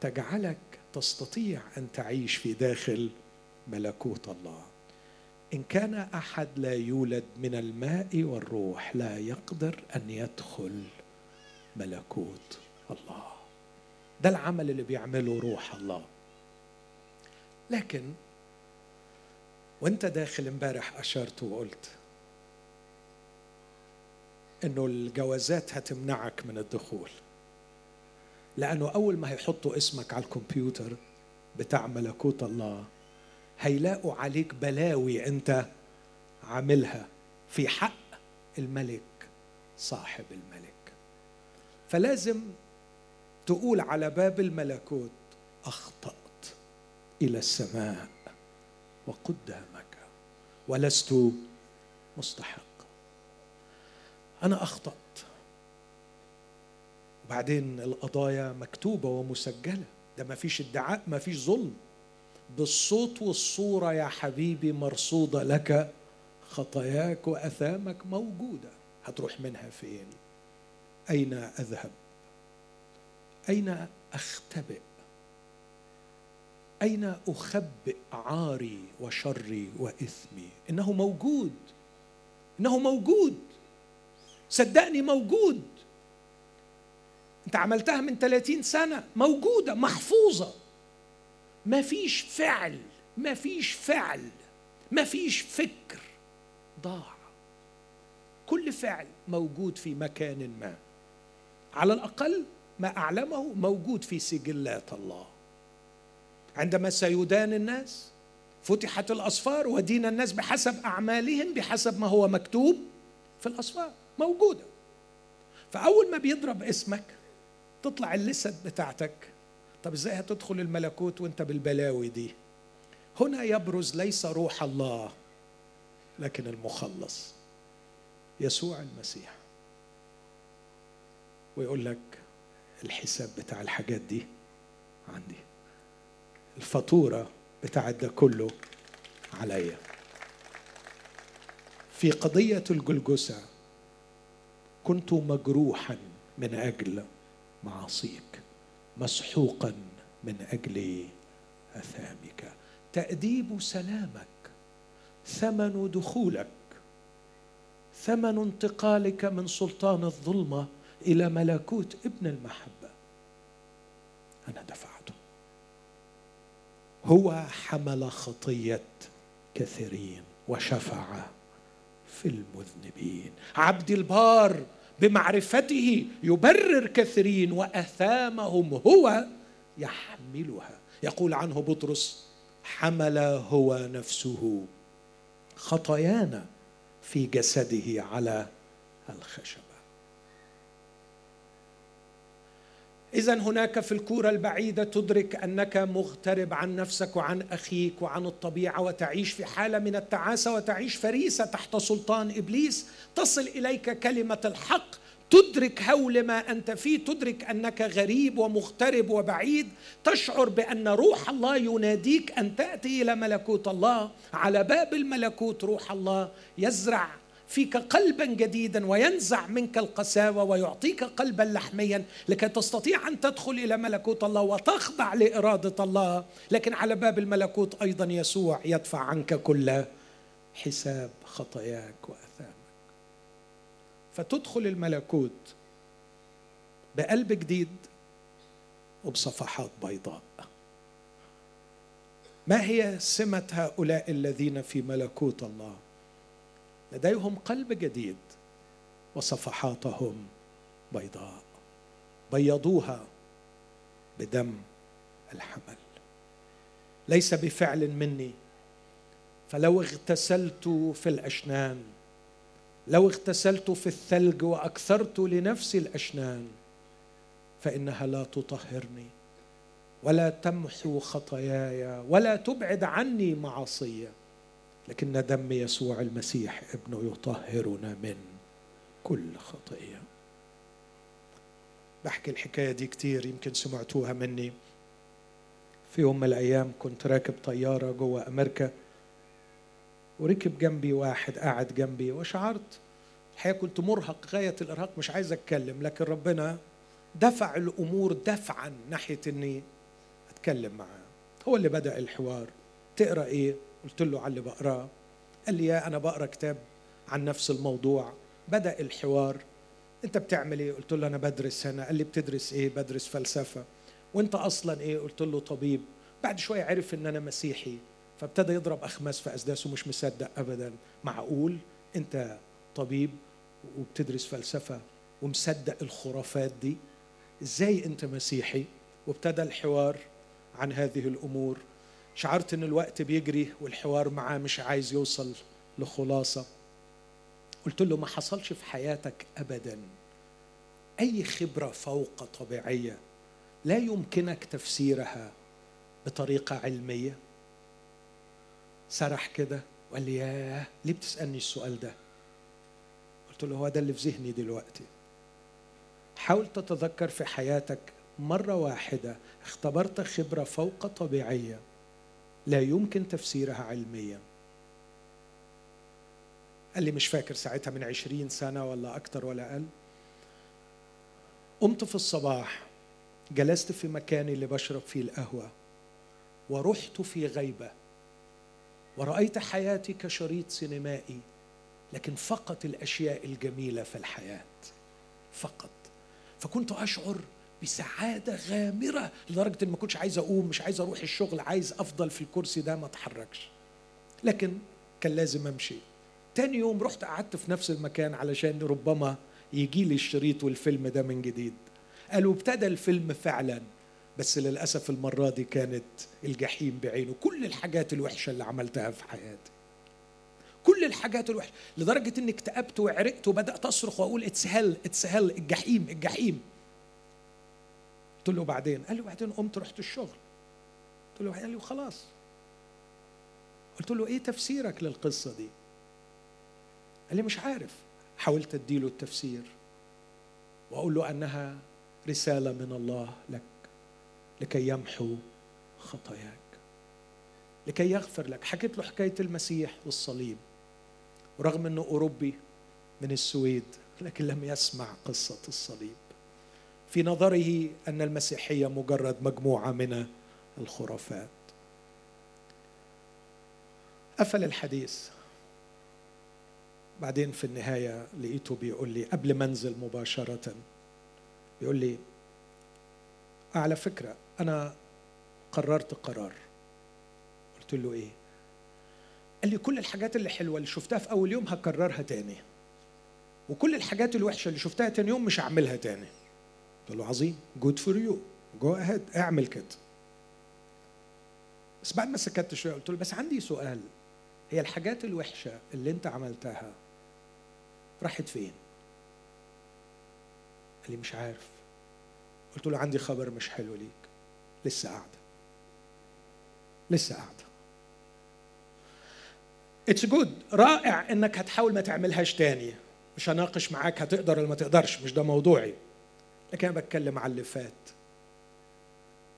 تجعلك تستطيع أن تعيش في داخل ملكوت الله. إن كان أحد لا يولد من الماء والروح لا يقدر أن يدخل ملكوت الله. ده العمل اللي بيعمله روح الله. لكن وأنت داخل امبارح أشرت وقلت إنه الجوازات هتمنعك من الدخول. لأنه أول ما هيحطوا اسمك على الكمبيوتر بتاع ملكوت الله هيلاقوا عليك بلاوي أنت عاملها. في حق الملك صاحب الملك. فلازم تقول على باب الملكوت أخطأت إلى السماء وقدامك ولست مستحق. أنا أخطأت. وبعدين القضايا مكتوبة ومسجلة. ده ما فيش ادعاء ما فيش ظلم. بالصوت والصورة يا حبيبي مرصودة لك. خطاياك وأثامك موجودة. هتروح منها فين؟ أين أذهب؟ أين أختبئ؟ أين أخبئ عاري وشري وإثمي؟ إنه موجود. إنه موجود. صدقني موجود. انت عملتها من 30 سنة موجودة محفوظة. ما فيش فعل ما فيش فعل ما فيش فكر ضاع. كل فعل موجود في مكان ما. على الأقل ما أعلمه موجود في سجلات الله. عندما سيدان الناس فتحت الاسفار ودين الناس بحسب أعمالهم بحسب ما هو مكتوب في الاسفار موجودة. فأول ما بيضرب اسمك تطلع اللسد بتاعتك. طب إزاي هتدخل الملكوت وأنت بالبلاوي دي؟ هنا يبرز ليس روح الله لكن المخلص يسوع المسيح. ويقول لك الحساب بتاع الحاجات دي عندي. الفاتورة بتاعت ده كله عليا. في قضية الجلجسة كنت مجروحا من أجل معاصيك مسحوقا من أجل أثامك. تأديب سلامك ثمن دخولك ثمن انتقالك من سلطان الظلمة إلى ملكوت ابن المحبة. أنا دفعته. هو حمل خطية كثيرين وشفع في المذنبين. عبد البار بمعرفته يبرر كثيرين وأثامهم هو يحملها. يقول عنه بطرس حمل هو نفسه خطايانا في جسده على الخشب. إذا هناك في الكورة البعيدة تدرك أنك مغترب عن نفسك وعن أخيك وعن الطبيعة وتعيش في حالة من التعاسة وتعيش فريسة تحت سلطان إبليس. تصل إليك كلمة الحق تدرك هول ما أنت فيه تدرك أنك غريب ومغترب وبعيد. تشعر بأن روح الله يناديك أن تأتي إلى ملكوت الله. على باب الملكوت روح الله يزرع فيك قلبا جديدا وينزع منك القساوة ويعطيك قلبا لحميا لكي تستطيع أن تدخل إلى ملكوت الله وتخضع لإرادة الله. لكن على باب الملكوت أيضا يسوع يدفع عنك كل حساب خطاياك وأثامك. فتدخل الملكوت بقلب جديد وبصفحات بيضاء. ما هي سمة هؤلاء الذين في ملكوت الله؟ لديهم قلب جديد وصفحاتهم بيضاء بيضوها بدم الحمل. ليس بفعل مني فلو اغتسلت في الأشنان لو اغتسلت في الثلج وأكثرت لنفسي الأشنان فإنها لا تطهرني ولا تمحو خطاياي ولا تبعد عني معاصي لكن دم يسوع المسيح ابنه يطهرنا من كل خطيه بحكي الحكاية دي كتير يمكن سمعتوها مني. في يوم من الأيام كنت راكب طيارة جوه أمريكا وركب جنبي واحد قاعد جنبي وشعرت الحقيقة كنت مرهق غاية الإرهاق مش عايز أتكلم لكن ربنا دفع الأمور دفعا ناحية إني أتكلم معاه. هو اللي بدأ الحوار. تقرأ إيه؟ قلت له على اللي بقراه قال لي يا أنا بقرا كتاب عن نفس الموضوع. بدأ الحوار. أنت بتعمل إيه؟ قلت له أنا بدرس هنا. قال لي بتدرس إيه؟ بدرس فلسفة. وأنت أصلا إيه؟ قلت له طبيب. بعد شوية عرف إن أنا مسيحي. فابتدى يضرب أخماس في اسداسه مش مصدق ابدا. معقول؟ أنت طبيب وبتدرس فلسفة ومصدق الخرافات دي. إزاي أنت مسيحي؟ وابتدى الحوار عن هذه الأمور. شعرت إن الوقت بيجري والحوار معاه مش عايز يوصل لخلاصة. قلت له ما حصلش في حياتك ابدا. أي خبرة فوق طبيعية لا يمكنك تفسيرها بطريقة علمية؟ سرح كده وقال لي ياه ليه بتسألني السؤال ده؟ قلت له هو ده اللي في ذهني دلوقتي. حاول تتذكر في حياتك مرة واحدة اختبرت خبرة فوق طبيعية لا يمكن تفسيرها علميا. قال لي مش فاكر ساعتها من عشرين سنة ولا أكتر ولا أقل. قمت في الصباح جلست في مكاني اللي بشرب فيه القهوة ورحت في غيبة ورأيت حياتي كشريط سينمائي لكن فقط الأشياء الجميلة في الحياة فقط. فكنت أشعر بسعادة غامرة لدرجة إن ما كنتش عايز أقوم مش عايز أروح الشغل عايز أفضل في الكرسي ده ما أتحركش. لكن كان لازم أمشي. تاني يوم رحت قعدت في نفس المكان علشان ربما يجي لي الشريط والفيلم ده من جديد. قالوا ابتدى الفيلم فعلا بس للأسف المرة دي كانت الجحيم بعينه. كل الحاجات الوحشة اللي عملتها في حياتي. كل الحاجات الوحشة لدرجة إني اكتئبت وعرقت وبدأت أصرخ وأقول it's hell it's hell الجحيم الجحيم. قلت له بعدين قال لي بعدين قمت رحت الشغل. قلت له قال لي وخلاص. قلت له إيه تفسيرك للقصة دي؟ قال لي مش عارف. حاولت أديله التفسير وأقول له أنها رسالة من الله لك لكي يمحو خطاياك لكي يغفر لك. حكيت له حكاية المسيح والصليب. ورغم إنه أوروبي من السويد لكن لم يسمع قصة الصليب. في نظره أن المسيحية مجرد مجموعة من الخرافات. قفل الحديث. بعدين في النهاية لقيته بيقول لي قبل ما أنزل مباشرة بيقول لي على فكرة أنا قررت قرار. قلت له إيه؟ قال لي كل الحاجات اللي حلوة اللي شفتها في أول يوم هكررها تاني وكل الحاجات الوحشة اللي شفتها تاني يوم مش هعملها تاني. قلت له عظيم good for you go ahead اعمل كده. بس بعد ما سكت شوية قلت له بس عندي سؤال. هي الحاجات الوحشة اللي انت عملتها راحت فين? قال لي مش عارف. قلت له عندي خبر مش حلو ليك. لسه قاعدة. لسه قاعدة. it's good رائع انك هتحاول ما تعملهاش تاني. مش هناقش معاك هتقدر ولا ما تقدرش. مش ده موضوعي. لكن أنا بتكلم على اللي فات.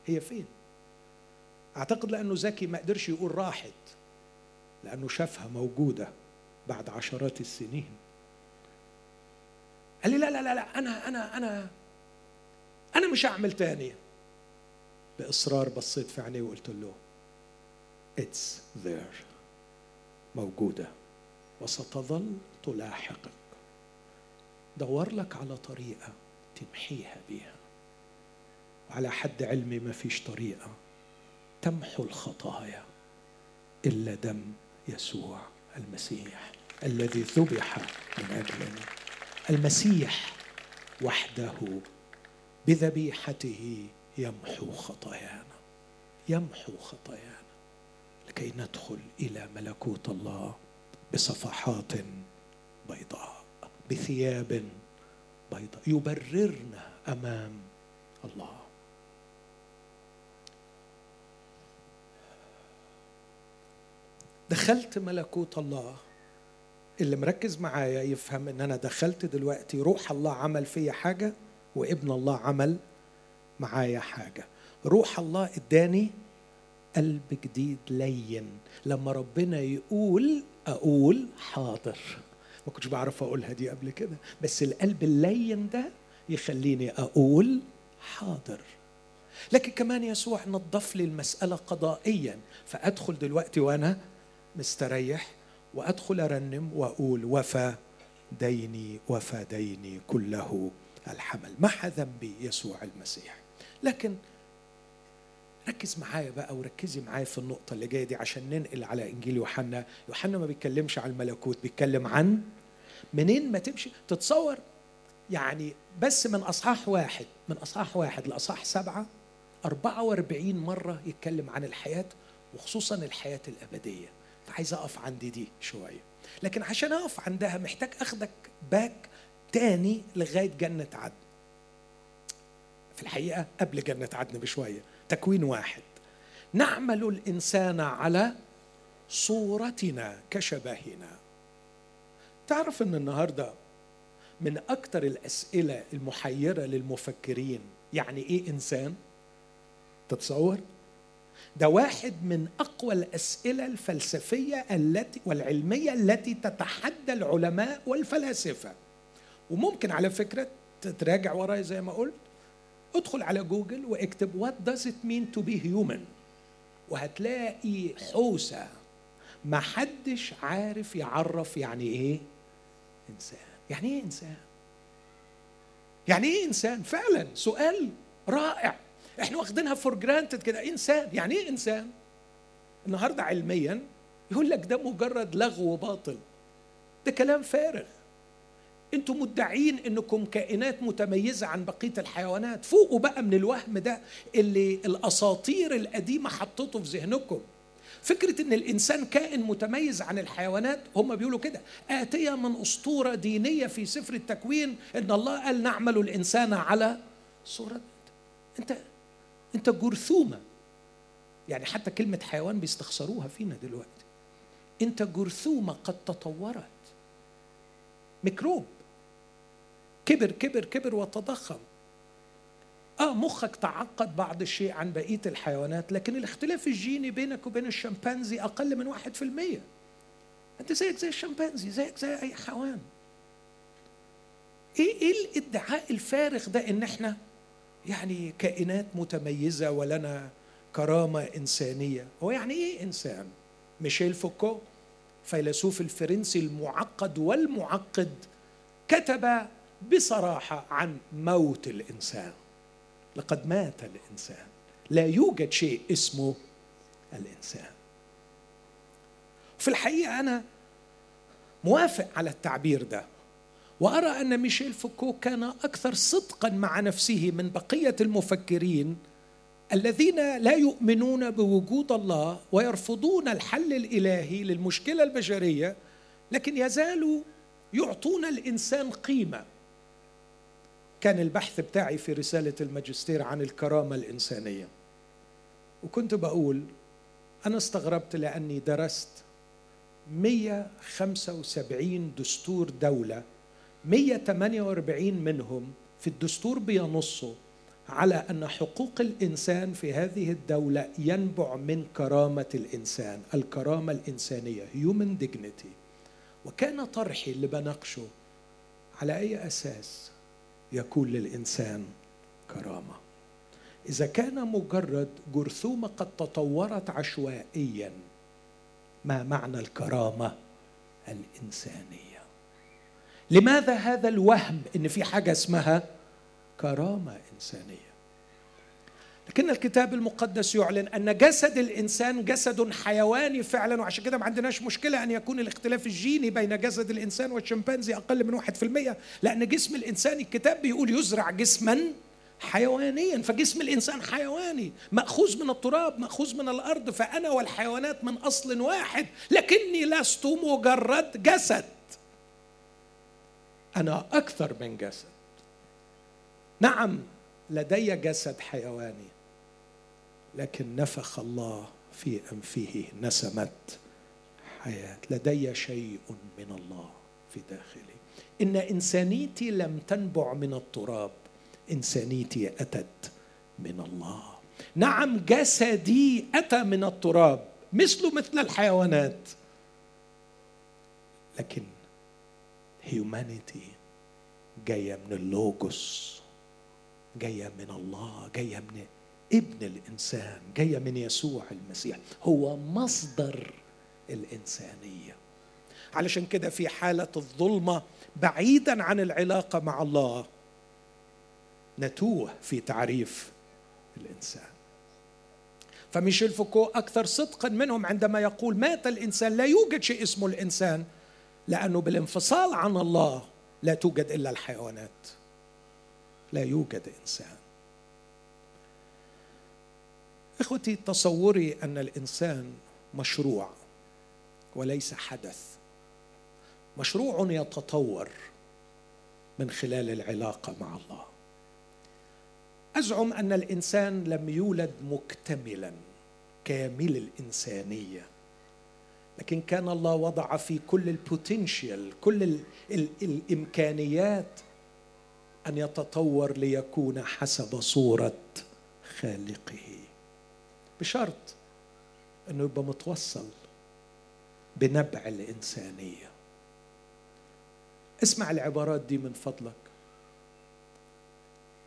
هي فين؟ أعتقد لأنه ذكي ما قدرش يقول راحت لأنه شافها موجودة بعد عشرات السنين. قال لي لا لا لا لا أنا أنا أنا أنا مش هعمل تاني. بإصرار بصيت في عينيه وقلت له it's there موجودة. وستظل تلاحقك. دور لك على طريقة. تمحيها بيها وعلى حد علمي ما فيش طريقة تمحو الخطايا إلا دم يسوع المسيح الذي ذبح من أجلنا. المسيح وحده بذبيحته يمحو خطايانا يمحو خطايانا لكي ندخل إلى ملكوت الله بصفحات بيضاء بثياب بيضاء يبررنا أمام الله. دخلت ملكوت الله. اللي مركز معايا يفهم إن أنا دخلت دلوقتي روح الله عمل فيا حاجة وابن الله عمل معايا حاجة. روح الله إداني قلب جديد لين. لما ربنا يقول أقول حاضر. ما كنتش بعرف أقولها دي قبل كده بس القلب اللين ده يخليني أقول حاضر. لكن كمان يسوع نظف لي المسألة قضائيا. فأدخل دلوقتي وأنا مستريح وأدخل أرنم وأقول وفى ديني وفى ديني كله الحمل. محى ذنبي يسوع المسيح. لكن ركز معايا بقى وركزي معايا في النقطة اللي جاية دي عشان ننقل على إنجيل يوحنا. يوحنا ما بيتكلمش عن الملكوت بيتكلم عن منين ما تمشي تتصور يعني بس من أصحاح واحد من أصحاح واحد لأصحاح سبعة 44 مرة يتكلم عن الحياة وخصوصا الحياة الأبدية. فعايز أقف عند دي شوية. لكن عشان أقف عندها محتاج أخدك باك تاني لغاية جنة عدن. في الحقيقة قبل جنة عدن بشوية. تكوين واحد نعمل الإنسان على صورتنا كشبهنا تعرف أن النهاردة من أكثر الأسئلة المحيرة للمفكرين يعني إيه إنسان؟ تتصور؟ ده واحد من أقوى الأسئلة الفلسفية التي والعلمية التي تتحدى العلماء والفلاسفة وممكن على فكرة تراجع وراي زي ما قلت ادخل على جوجل واكتب what does it mean to be human. وهتلاقي حوسة ما حدش عارف يعرف يعني إيه إنسان. يعني إيه إنسان؟ يعني إيه إنسان؟ فعلا سؤال رائع. إحنا واخدينها for granted كده. إنسان يعني إيه إنسان؟ النهارده علميا يقول لك ده مجرد لغو باطل. ده كلام فارغ. أنتم مدعين انكم كائنات متميزة عن بقية الحيوانات. فوقوا بقى من الوهم ده اللي الأساطير القديمة حطته في ذهنكم. فكرة إن الإنسان كائن متميز عن الحيوانات هم بيقولوا كده. آتية من أسطورة دينية في سفر التكوين إن الله قال نعمل الإنسان على صورة أنت أنت جرثومة. يعني حتى كلمة حيوان بيستخسروها فينا دلوقتي. أنت جرثومة قد تطورت. ميكروب. كبر كبر كبر وتضخم. آه مخك تعقد بعض الشيء عن بقية الحيوانات لكن الاختلاف الجيني بينك وبين الشمبانزي أقل من واحد في المية. أنت زيك زي الشمبانزي زيك زي أي حيوان. إيه إيه الإدعاء الفارغ ده إن إحنا يعني كائنات متميزة ولنا كرامة إنسانية؟ هو يعني إيه إنسان؟ ميشيل فوكو فيلسوف الفرنسي المعقد والمعقد كتب بصراحة عن موت الإنسان. لقد مات الإنسان. لا يوجد شيء اسمه الإنسان. في الحقيقة أنا موافق على التعبير ده وأرى أن ميشيل فوكو كان أكثر صدقا مع نفسه من بقية المفكرين الذين لا يؤمنون بوجود الله ويرفضون الحل الإلهي للمشكلة البشرية لكن يزالوا يعطون الإنسان قيمة. كان البحث بتاعي في رسالة الماجستير عن الكرامة الإنسانية. وكنت بقول أنا استغربت لأني درست 175 دستور دولة 148 منهم في الدستور بينصوا على أن حقوق الإنسان في هذه الدولة ينبع من كرامة الإنسان الكرامة الإنسانية human dignity. وكان طرحي اللي بناقشه على أي أساس؟ يكون للإنسان كرامة. إذا كان مجرد جرثومة قد تطورت عشوائيا ما معنى الكرامة الإنسانية؟ لماذا هذا الوهم إن في حاجة اسمها كرامة إنسانية؟ لكن الكتاب المقدس يعلن أن جسد الإنسان جسد حيواني فعلا وعشان كده ما عندناش مشكلة أن يكون الاختلاف الجيني بين جسد الإنسان والشمبانزي أقل من واحد في المية لأن جسم الإنسان الكتاب بيقول يزرع جسما حيوانيا فجسم الإنسان حيواني مأخوذ من التراب مأخوذ من الأرض فأنا والحيوانات من أصل واحد لكني لست مجرد جسد. أنا أكثر من جسد. نعم لدي جسد حيواني. لكن نفخ الله في أنفه نسمه حياة. لدي شيء من الله في داخلي. إن إنسانيتي لم تنبع من التراب إنسانيتي أتت من الله. نعم جسدي أتى من التراب مثله مثل الحيوانات. لكن هيومانيتي جاية من اللوجوس جاية من الله جاية من ابن الإنسان جاية من يسوع المسيح. هو مصدر الإنسانية. علشان كده في حالة الظلمة بعيدا عن العلاقة مع الله نتوه في تعريف الإنسان. فميشيل فوكو أكثر صدقا منهم عندما يقول مات الإنسان لا يوجد شيء اسمه الإنسان لأنه بالانفصال عن الله لا توجد إلا الحيوانات. لا يوجد إنسان. إخوتي تصوري أن الإنسان مشروع وليس حدث. مشروع يتطور من خلال العلاقة مع الله. أزعم أن الإنسان لم يولد مكتملا كامل الإنسانية. لكن كان الله وضع في كل البوتنشال كل ال ال الإمكانيات أن يتطور ليكون حسب صورة خالقه. بشرط إنه يبقى متوصل بنبع الإنسانية. اسمع العبارات دي من فضلك.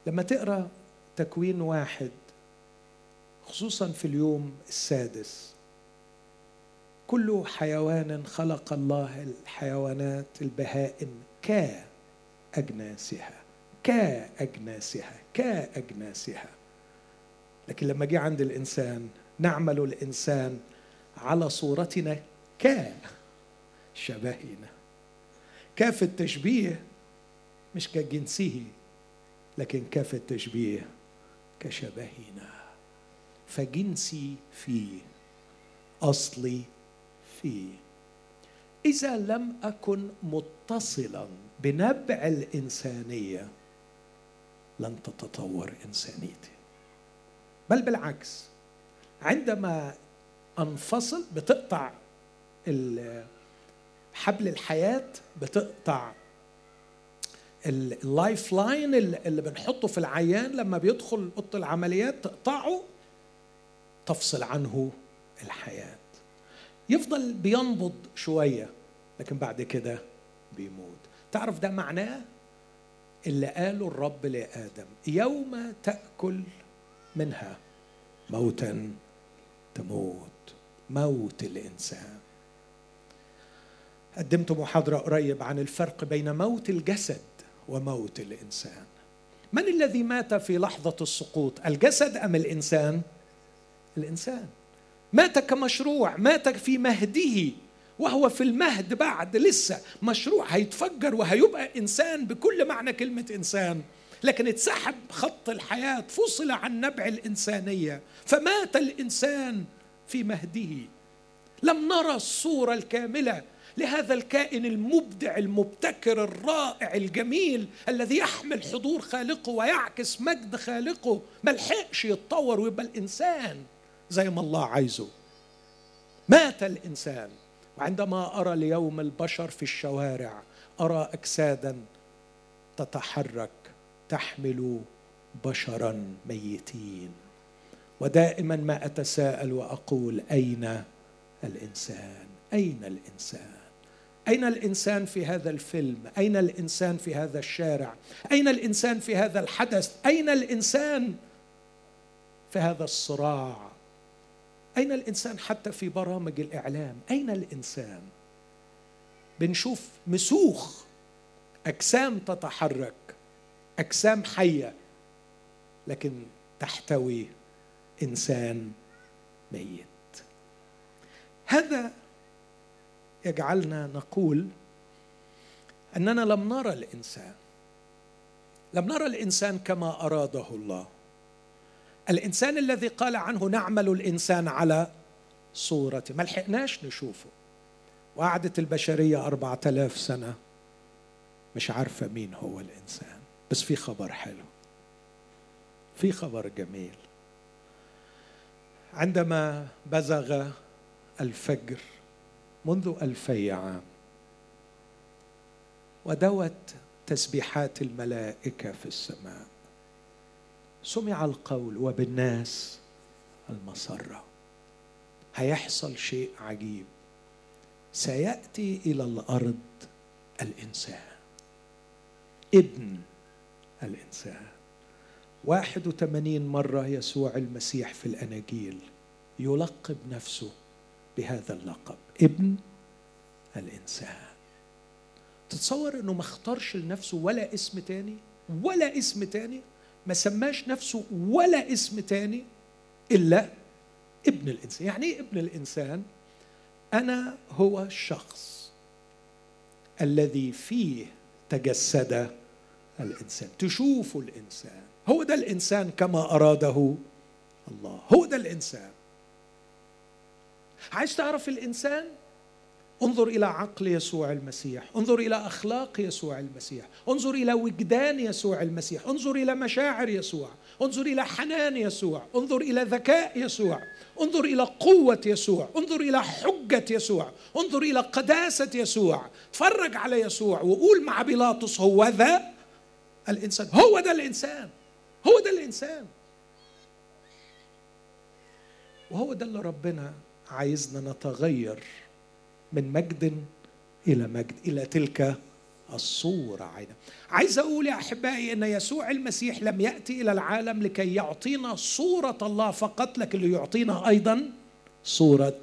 لما تقرأ تكوين واحد خصوصا في اليوم السادس كل حيوان خلق الله الحيوانات البهائم كأجناسها كأجناسها كأجناسها لكن لما جه عند الإنسان نعمل الإنسان على صورتنا كشبهنا كاف التشبيه مش كجنسه لكن كاف التشبيه كشبهنا. فجنسي فيه أصلي فيه إذا لم أكن متصلا بنبع الإنسانية لن تتطور إنسانيتي. بل بالعكس عندما انفصل بتقطع حبل الحياة بتقطع ال life line اللي بنحطه في العيان لما بيدخل أوضة العمليات تقطعه تفصل عنه الحياة. يفضل بينبض شوية لكن بعد كده بيموت. تعرف ده معناه؟ اللي قاله الرب لآدم يوم تأكل منها. موتا تموت موت الإنسان. قدمت محاضرة قريب عن الفرق بين موت الجسد وموت الإنسان. من الذي مات في لحظة السقوط الجسد أم الإنسان؟ الإنسان. مات كمشروع مات في مهده وهو في المهد بعد لسه مشروع. هيتفجر وهيبقى إنسان بكل معنى كلمة إنسان. لكن اتسحب خط الحياة فصل عن نبع الإنسانية. فمات الإنسان في مهده. لم نرى الصورة الكاملة لهذا الكائن المبدع المبتكر الرائع الجميل الذي يحمل حضور خالقه ويعكس مجد خالقه. ملحقش يتطور ويبقى الإنسان زي ما الله عايزه. مات الإنسان. وعندما أرى اليوم البشر في الشوارع أرى أجسادا تتحرك. تحمل بشرا ميتين. ودائما ما أتساءل وأقول أين الإنسان؟ أين الإنسان؟ أين الإنسان في هذا الفيلم؟ أين الإنسان في هذا الشارع؟ أين الإنسان في هذا الحدث؟ أين الإنسان في هذا الصراع؟ أين الإنسان حتى في برامج الإعلام؟ أين الإنسان؟ بنشوف مسوخ أجسام تتحرك. أجسام حية لكن تحتوي إنسان ميت. هذا يجعلنا نقول أننا لم نرى الإنسان. لم نرى الإنسان كما أراده الله. الإنسان الذي قال عنه نعمل الإنسان على صورته. ما لحقناش نشوفه. وقعدت البشرية أربعة آلاف سنة مش عارفة مين هو الإنسان. بس في خبر حلو. في خبر جميل. عندما بزغ الفجر منذ ألفي عام ودوت تسبيحات الملائكة في السماء سمع القول وبالناس المسرة. هيحصل شيء عجيب. سيأتي إلى الأرض الإنسان. ابن الإنسان. واحد وثمانين مرة يسوع المسيح في الأناجيل يلقب نفسه بهذا اللقب ابن الإنسان. تتصور أنه ما اختارش لنفسه ولا اسم تاني ولا اسم تاني ما سماش نفسه ولا اسم تاني إلا ابن الإنسان. يعني إيه ابن الإنسان؟ أنا هو الشخص الذي فيه تجسد الإنسان تشوفوا الإنسان. هو ده الإنسان كما أراده الله. هو ده الإنسان. عايز تعرف الإنسان؟ انظر إلى عقل يسوع المسيح. انظر إلى أخلاق يسوع المسيح. انظر إلى وجدان يسوع المسيح. انظر إلى مشاعر يسوع. انظر إلى حنان يسوع. انظر إلى ذكاء يسوع. انظر إلى قوة يسوع. انظر إلى حجة يسوع. انظر إلى قداسة يسوع. تفرج على يسوع وقول مع بيلاطس هو ذا الإنسان. هو ده الإنسان. هو ده الإنسان. وهو ده اللي ربنا عايزنا نتغير من مجد إلى مجد إلى تلك الصورة عينا. عايز أقول يا أحبائي إن يسوع المسيح لم يأتي إلى العالم لكي يعطينا صورة الله فقط لكن ليعطينا أيضا صورة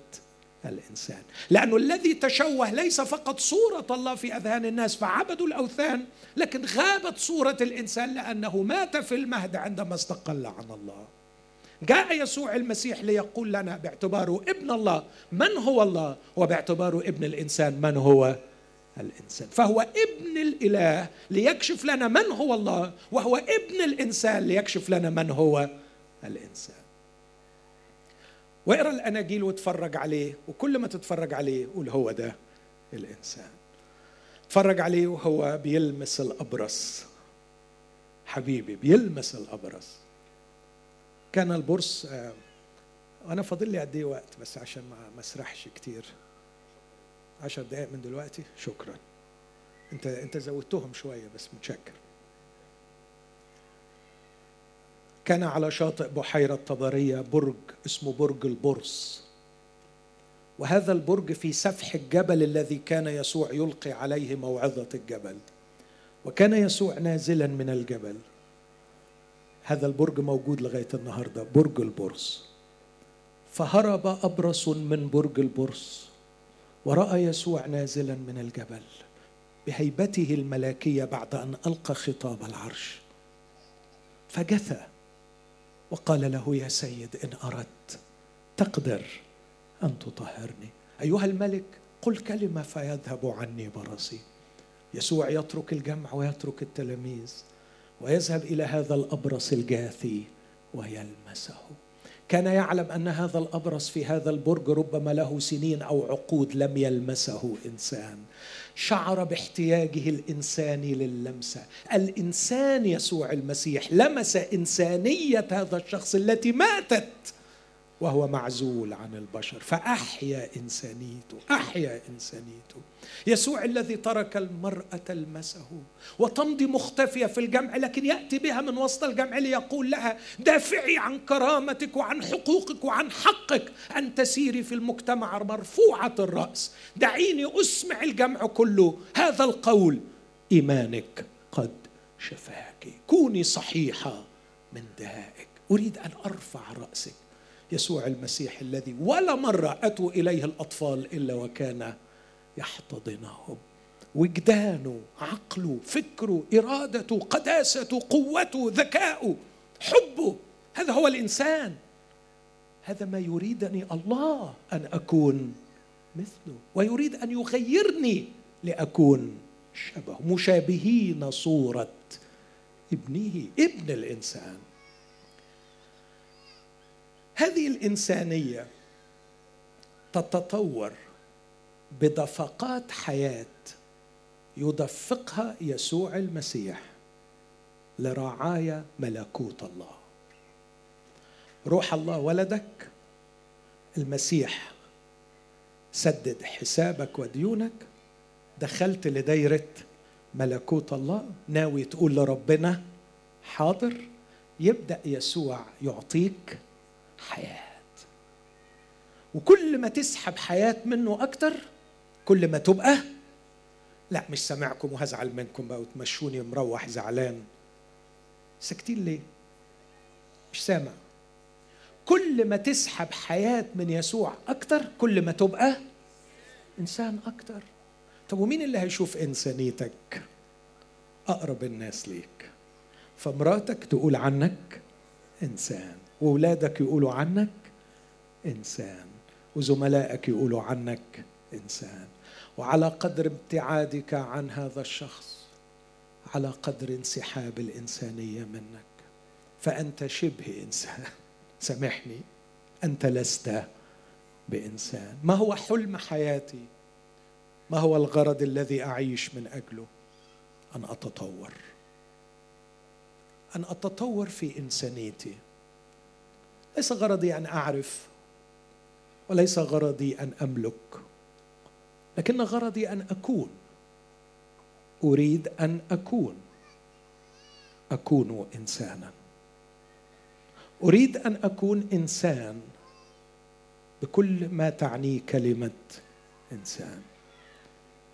الإنسان. لأنه الذي تشوه ليس فقط صورة الله في أذهان الناس فعبدوا الأوثان لكن غابت صورة الإنسان لأنه مات في المهد عندما استقل عن الله. جاء يسوع المسيح ليقول لنا باعتباره ابن الله من هو الله؟ وباعتباره ابن الإنسان من هو الإنسان؟ فهو ابن الإله ليكشف لنا من هو الله وهو ابن الإنسان ليكشف لنا من هو الإنسان. واقرأ الأناجيل واتفرج عليه وكل ما تتفرج عليه قول هو ده الإنسان. اتفرج عليه وهو بيلمس الأبرص. حبيبي بيلمس الأبرص. كان البورس آه، أنا فاضل لي قد إيه وقت؟ بس عشان ما أسرحش كتير. عشر دقائق من دلوقتي؟ شكرا. انت انت زودتهم شوية بس متشكر. كان على شاطئ بحيرة طبرية برج اسمه برج البرص. وهذا البرج في سفح الجبل الذي كان يسوع يلقي عليه موعظة الجبل. وكان يسوع نازلا من الجبل. هذا البرج موجود لغاية النهارده برج البرص. فهرب أبرص من برج البرص ورأى يسوع نازلا من الجبل بهيبته الملاكيه بعد أن ألقى خطاب العرش. فجثى وقال له يا سيد إن أردت تقدر أن تطهرني. أيها الملك قل كلمة فيذهب عني برصي يسوع يترك الجمع ويترك التلاميذ ويذهب إلى هذا الأبرص الجاثي ويلمسه. كان يعلم أن هذا الأبرص في هذا البرج ربما له سنين أو عقود لم يلمسه إنسان. شعر باحتياجه الانساني للمسة. الإنسان يسوع المسيح لمس إنسانية هذا الشخص التي ماتت. وهو معزول عن البشر. فأحيا إنسانيته أحيا إنسانيته. يسوع الذي ترك المرأة تلمسه وتمضي مختفية في الجمع لكن يأتي بها من وسط الجمع ليقول لها دافعي عن كرامتك وعن حقوقك وعن حقك أن تسيري في المجتمع مرفوعة الرأس. دعيني أسمع الجمع كله. هذا القول إيمانك قد شفاك. كوني صحيحة من دهائك. أريد أن أرفع رأسك يسوع المسيح الذي ولا مرة أتوا إليه الأطفال إلا وكان يحتضنهم. وجدانه عقله فكره إرادته قداسته قوته ذكاؤه حبه هذا هو الإنسان. هذا ما يريدني الله أن أكون مثله ويريد أن يغيرني لأكون شبهه مشابهين صورة ابنه ابن الإنسان. هذه الإنسانية تتطور بدفقات حياة يدفقها يسوع المسيح لرعايا ملكوت الله. روح الله ولدك المسيح سدد حسابك وديونك دخلت لدايرة ملكوت الله ناوي تقول لربنا حاضر يبدأ يسوع يعطيك حياة. وكل ما تسحب حياة منه أكتر كل ما تبقى لا مش سامعكم وهزعل منكم بقى وتمشوني مروح زعلان. ساكتين ليه؟ مش سامع. كل ما تسحب حياة من يسوع أكتر كل ما تبقى إنسان أكتر. طب ومين اللي هيشوف إنسانيتك؟ أقرب الناس ليك. فمراتك تقول عنك إنسان. وأولادك يقولوا عنك إنسان وزملائك يقولوا عنك إنسان. وعلى قدر ابتعادك عن هذا الشخص على قدر انسحاب الإنسانية منك. فأنت شبه إنسان. <laughs> سامحني. أنت لست بإنسان. ما هو حلم حياتي؟ ما هو الغرض الذي أعيش من أجله؟ أن أتطور. أن أتطور في إنسانيتي. ليس غرضي أن أعرف وليس غرضي أن أملك لكن غرضي أن أكون. أريد أن أكون. أكون إنسانا. أريد أن أكون إنسان بكل ما تعنيه كلمة إنسان.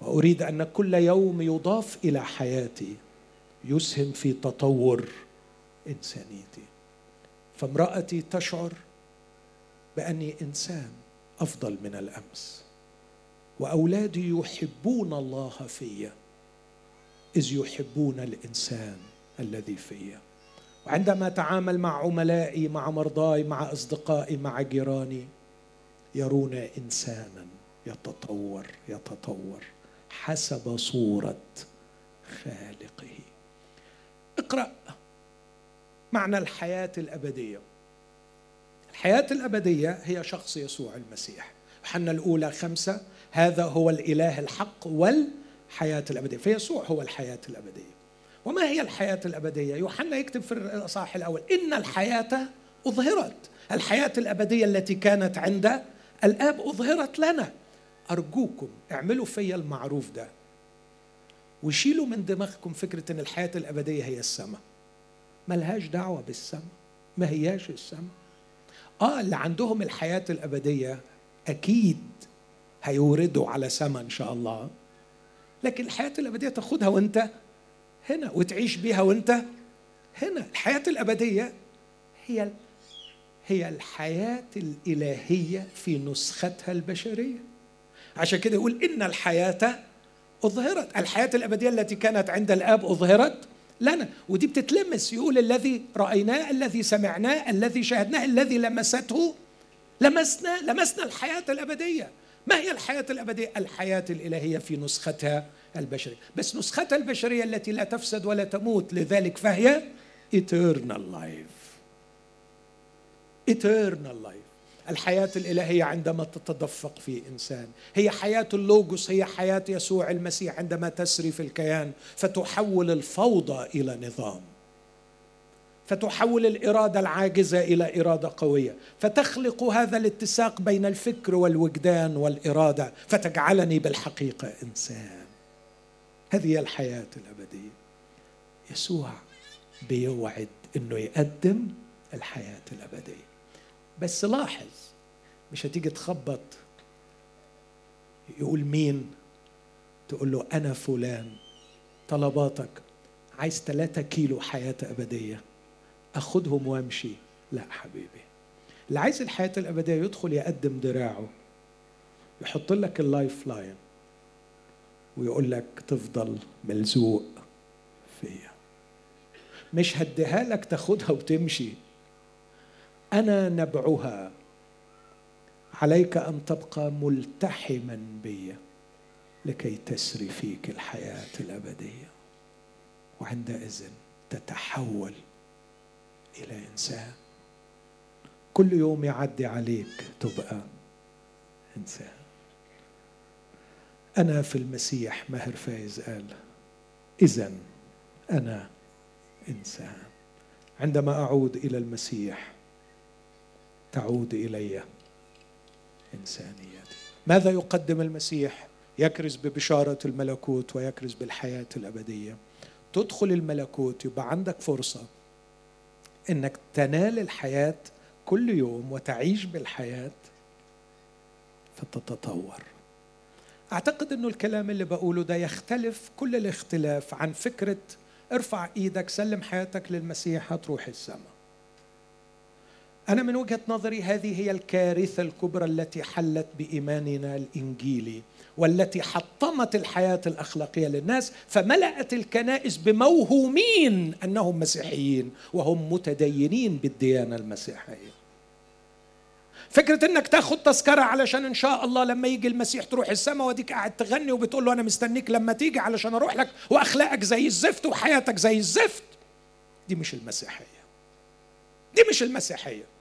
وأريد أن كل يوم يضاف إلى حياتي يسهم في تطور إنسانيتي. فامرأتي تشعر بأني إنسان أفضل من الأمس وأولادي يحبون الله في إذ يحبون الإنسان الذي فيّ. وعندما أتعامل مع عملائي مع مرضاي مع أصدقائي مع جيراني يرون إنسانا يتطور يتطور حسب صورة خالقه. اقرأ معنى الحياة الأبدية. الحياة الأبدية هي شخص يسوع المسيح. حنا الأولى خمسة هذا هو الإله الحق والحياة الأبدية. فيسوع هو الحياة الأبدية. وما هي الحياة الأبدية؟ يوحنا يكتب في الأصحاح الأول إن الحياة أظهرت. الحياة الأبدية التي كانت عند الآب أظهرت لنا. أرجوكم اعملوا فيا المعروف ده. وشيلوا من دماغكم فكرة أن الحياة الأبدية هي السماء. ملهاش دعوة بالسماء ما هياش السماء آه اللي عندهم الحياة الأبدية أكيد هيوردوا على سماء إن شاء الله. لكن الحياة الأبدية تاخدها وأنت هنا وتعيش بيها وأنت هنا. الحياة الأبدية هي هي الحياة الإلهية في نسختها البشرية. عشان كده يقول إن الحياة أظهرت. الحياة الأبدية التي كانت عند الآب أظهرت لنا. ودي بتتلمس. يقول الذي رأيناه الذي سمعناه الذي شاهدناه الذي لمسته. لمسنا لمسنا الحياة الأبدية. ما هي الحياة الأبدية؟ الحياة الإلهية في نسختها البشرية. بس نسختها البشرية التي لا تفسد ولا تموت لذلك فهي eternal life. eternal life. الحياة الإلهية عندما تتدفق في إنسان. هي حياة اللوجوس هي حياة يسوع المسيح عندما تسري في الكيان فتحول الفوضى إلى نظام. فتحول الإرادة العاجزة إلى إرادة قوية. فتخلق هذا الاتساق بين الفكر والوجدان والإرادة. فتجعلني بالحقيقة إنسان. هذه الحياة الأبدية. يسوع بيوعد أنه يقدم الحياة الأبدية. بس لاحظ مش هتيجي تخبط يقول مين؟ تقول له أنا فلان. طلباتك عايز ثلاثة كيلو حياة أبدية. أخدهم وأمشي. لا حبيبي. اللي عايز الحياة الأبدية يدخل يقدم دراعه. يحط لك ال life line. ويقول لك تفضل ملزوق فيا. مش هديها لك تاخدها وتمشي. أنا نبعها. عليك أن تبقى ملتحما بي لكي تسري فيك الحياة الأبدية. وعندئذ تتحول إلى إنسان. كل يوم يعدي عليك تبقى إنسان. أنا في المسيح ماهر فايز قال إذا أنا إنسان. عندما أعود إلى المسيح تعود إلي إنسان إنسانيته ماذا يقدم المسيح؟ يكرز ببشارة الملكوت ويكرز بالحياة الأبدية. تدخل الملكوت يبقى عندك فرصة إنك تنال الحياة كل يوم وتعيش بالحياة فتتطور. أعتقد إنه الكلام اللي بقوله ده يختلف كل الاختلاف عن فكرة ارفع إيدك سلم حياتك للمسيح هتروح السماء. أنا من وجهة نظري هذه هي الكارثة الكبرى التي حلت بإيماننا الإنجيلي والتي حطمت الحياة الأخلاقية للناس فملأت الكنائس بموهومين أنهم مسيحيين وهم متدينين بالديانة المسيحية. فكرة إنك تاخد تذكرة علشان إن شاء الله لما يجي المسيح تروح السماء وديك قاعد تغني وبتقول له أنا مستنيك لما تيجي علشان أروح لك وأخلاقك زي الزفت وحياتك زي الزفت. دي مش المسيحية. دي مش المسيحية.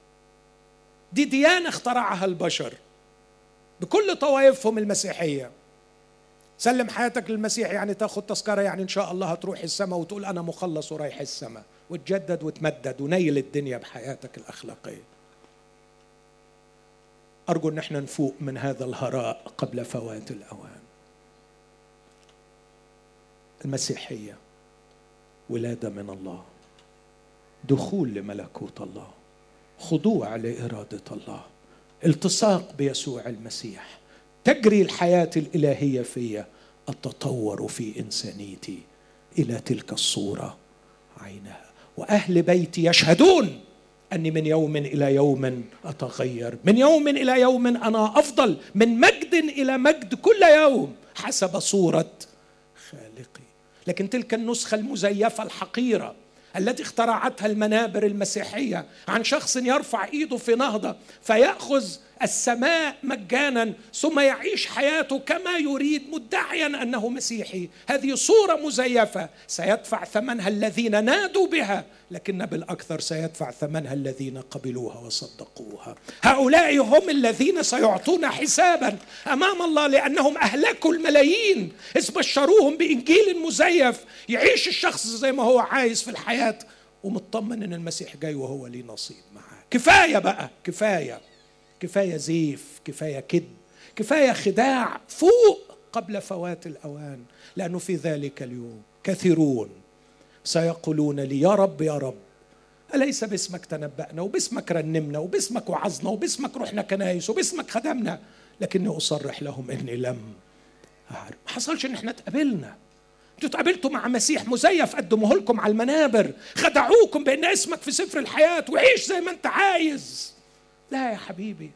دي ديانة اخترعها البشر بكل طوائفهم المسيحية. سلم حياتك للمسيح يعني تاخد تذكرة يعني إن شاء الله هتروح السماء وتقول أنا مخلص ورايح السماء. وتجدد وتمدد ونيل الدنيا بحياتك الأخلاقية. أرجو أن إحنا نفوق من هذا الهراء قبل فوات الأوان. المسيحية ولادة من الله دخول لملكوت الله. خضوع لإرادة الله التصاق بيسوع المسيح تجري الحياة الإلهية في التطور في إنسانيتي إلى تلك الصورة عينها. وأهل بيتي يشهدون أني من يوم إلى يوم أتغير من يوم إلى يوم أنا أفضل من مجد إلى مجد كل يوم حسب صورة خالقي. لكن تلك النسخة المزيفة الحقيرة التي اخترعتها المنابر المسيحية عن شخص يرفع ايده في نهضة فيأخذ السماء مجانا ثم يعيش حياته كما يريد مدعيا أنه مسيحي. هذه صورة مزيفة. سيدفع ثمنها الذين نادوا بها لكن بالأكثر سيدفع ثمنها الذين قبلوها وصدقوها. هؤلاء هم الذين سيعطون حسابا أمام الله لأنهم أهلكوا الملايين. إذ بشروهم بإنجيل مزيف. يعيش الشخص زي ما هو عايز في الحياة ومطمن إن المسيح جاي وهو ليه نصيب معاه. كفاية بقى كفاية. كفاية زيف كفاية كذب كفاية خداع فوق قبل فوات الأوان لأنه في ذلك اليوم كثيرون سيقولون لي يا رب يا رب أليس باسمك تنبأنا وباسمك رنمنا وباسمك وعظنا وباسمك رحنا كنايس وباسمك خدمنا لكني أصرح لهم إني لم أعرف. ما حصلش إن إحنا اتقابلنا. أنتوا اتقابلتوا مع مسيح مزيف قدموه لكم على المنابر خدعوكم بأن اسمك في سفر الحياة وعيش زي ما أنت عايز. لا يا حبيبي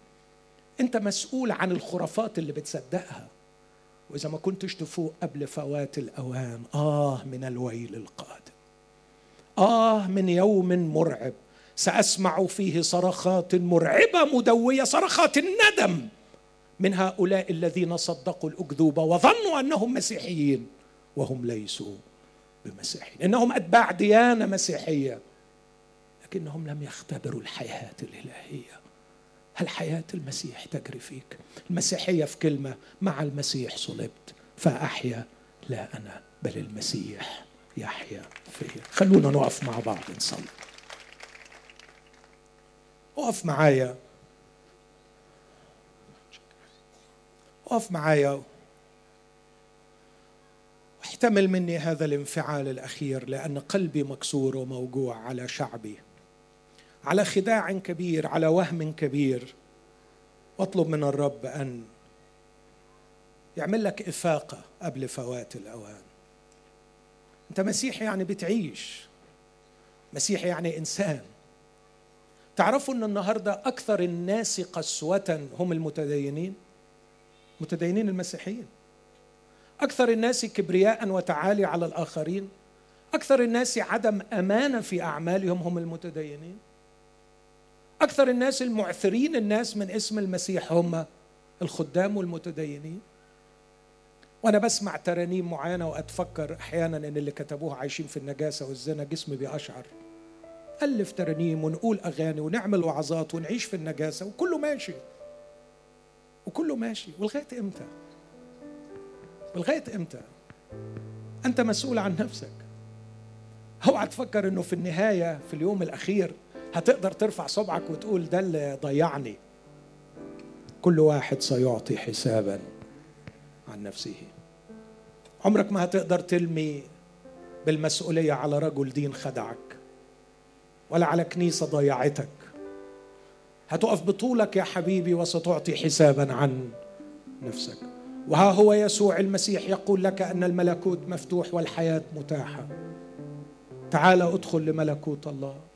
أنت مسؤول عن الخرافات اللي بتصدقها. وإذا ما كنتش تفوق قبل فوات الأوان آه من الويل القادم. آه من يوم مرعب سأسمع فيه صرخات مرعبة مدوية صرخات الندم من هؤلاء الذين صدقوا الاكذوبه وظنوا أنهم مسيحيين وهم ليسوا بمسيحيين. إنهم أتباع ديانة مسيحية لكنهم لم يختبروا الحياة الإلهية. هل حياة المسيح تجري فيك. المسيحية في كلمة مع المسيح صلبت. فأحيا لا أنا بل المسيح يحيا فيا. خلونا نقف مع بعض نصلي. اقف معايا. اقف معايا. واحتمل مني هذا الانفعال الأخير لأن قلبي مكسور وموجوع على شعبي. على خداع كبير على وهم كبير. واطلب من الرب أن يعمل لك إفاقة قبل فوات الأوان. أنت مسيحي يعني بتعيش. مسيحي يعني إنسان. تعرفوا إن النهارده أكثر الناس قسوة هم المتدينين؟ متدينين المسيحيين. أكثر الناس كبرياء وتعالي على الآخرين. أكثر الناس عدم أمانة في أعمالهم هم المتدينين. أكثر الناس المعثرين الناس من اسم المسيح هم الخدام والمتدينين. وأنا بسمع ترانيم معينة وأتفكر أحيانا إن اللي كتبوها عايشين في النجاسة والزنا جسمي بيأشعر ألف ترانيم ونقول أغاني ونعمل وعظات ونعيش في النجاسة وكله ماشي. وكله ماشي. ولغاية إمتى؟ ولغاية إمتى؟ أنت مسؤول عن نفسك. أوعى تفكر إنه في النهاية في اليوم الأخير هتقدر ترفع صبعك وتقول ده اللي ضيعني. كل واحد سيعطي حسابا عن نفسه. عمرك ما هتقدر تلمي بالمسؤولية على رجل دين خدعك ولا على كنيسة ضيعتك. هتقف بطولك يا حبيبي وستعطي حسابا عن نفسك. وها هو يسوع المسيح يقول لك أن الملكوت مفتوح والحياة متاحة. تعال أدخل لملكوت الله.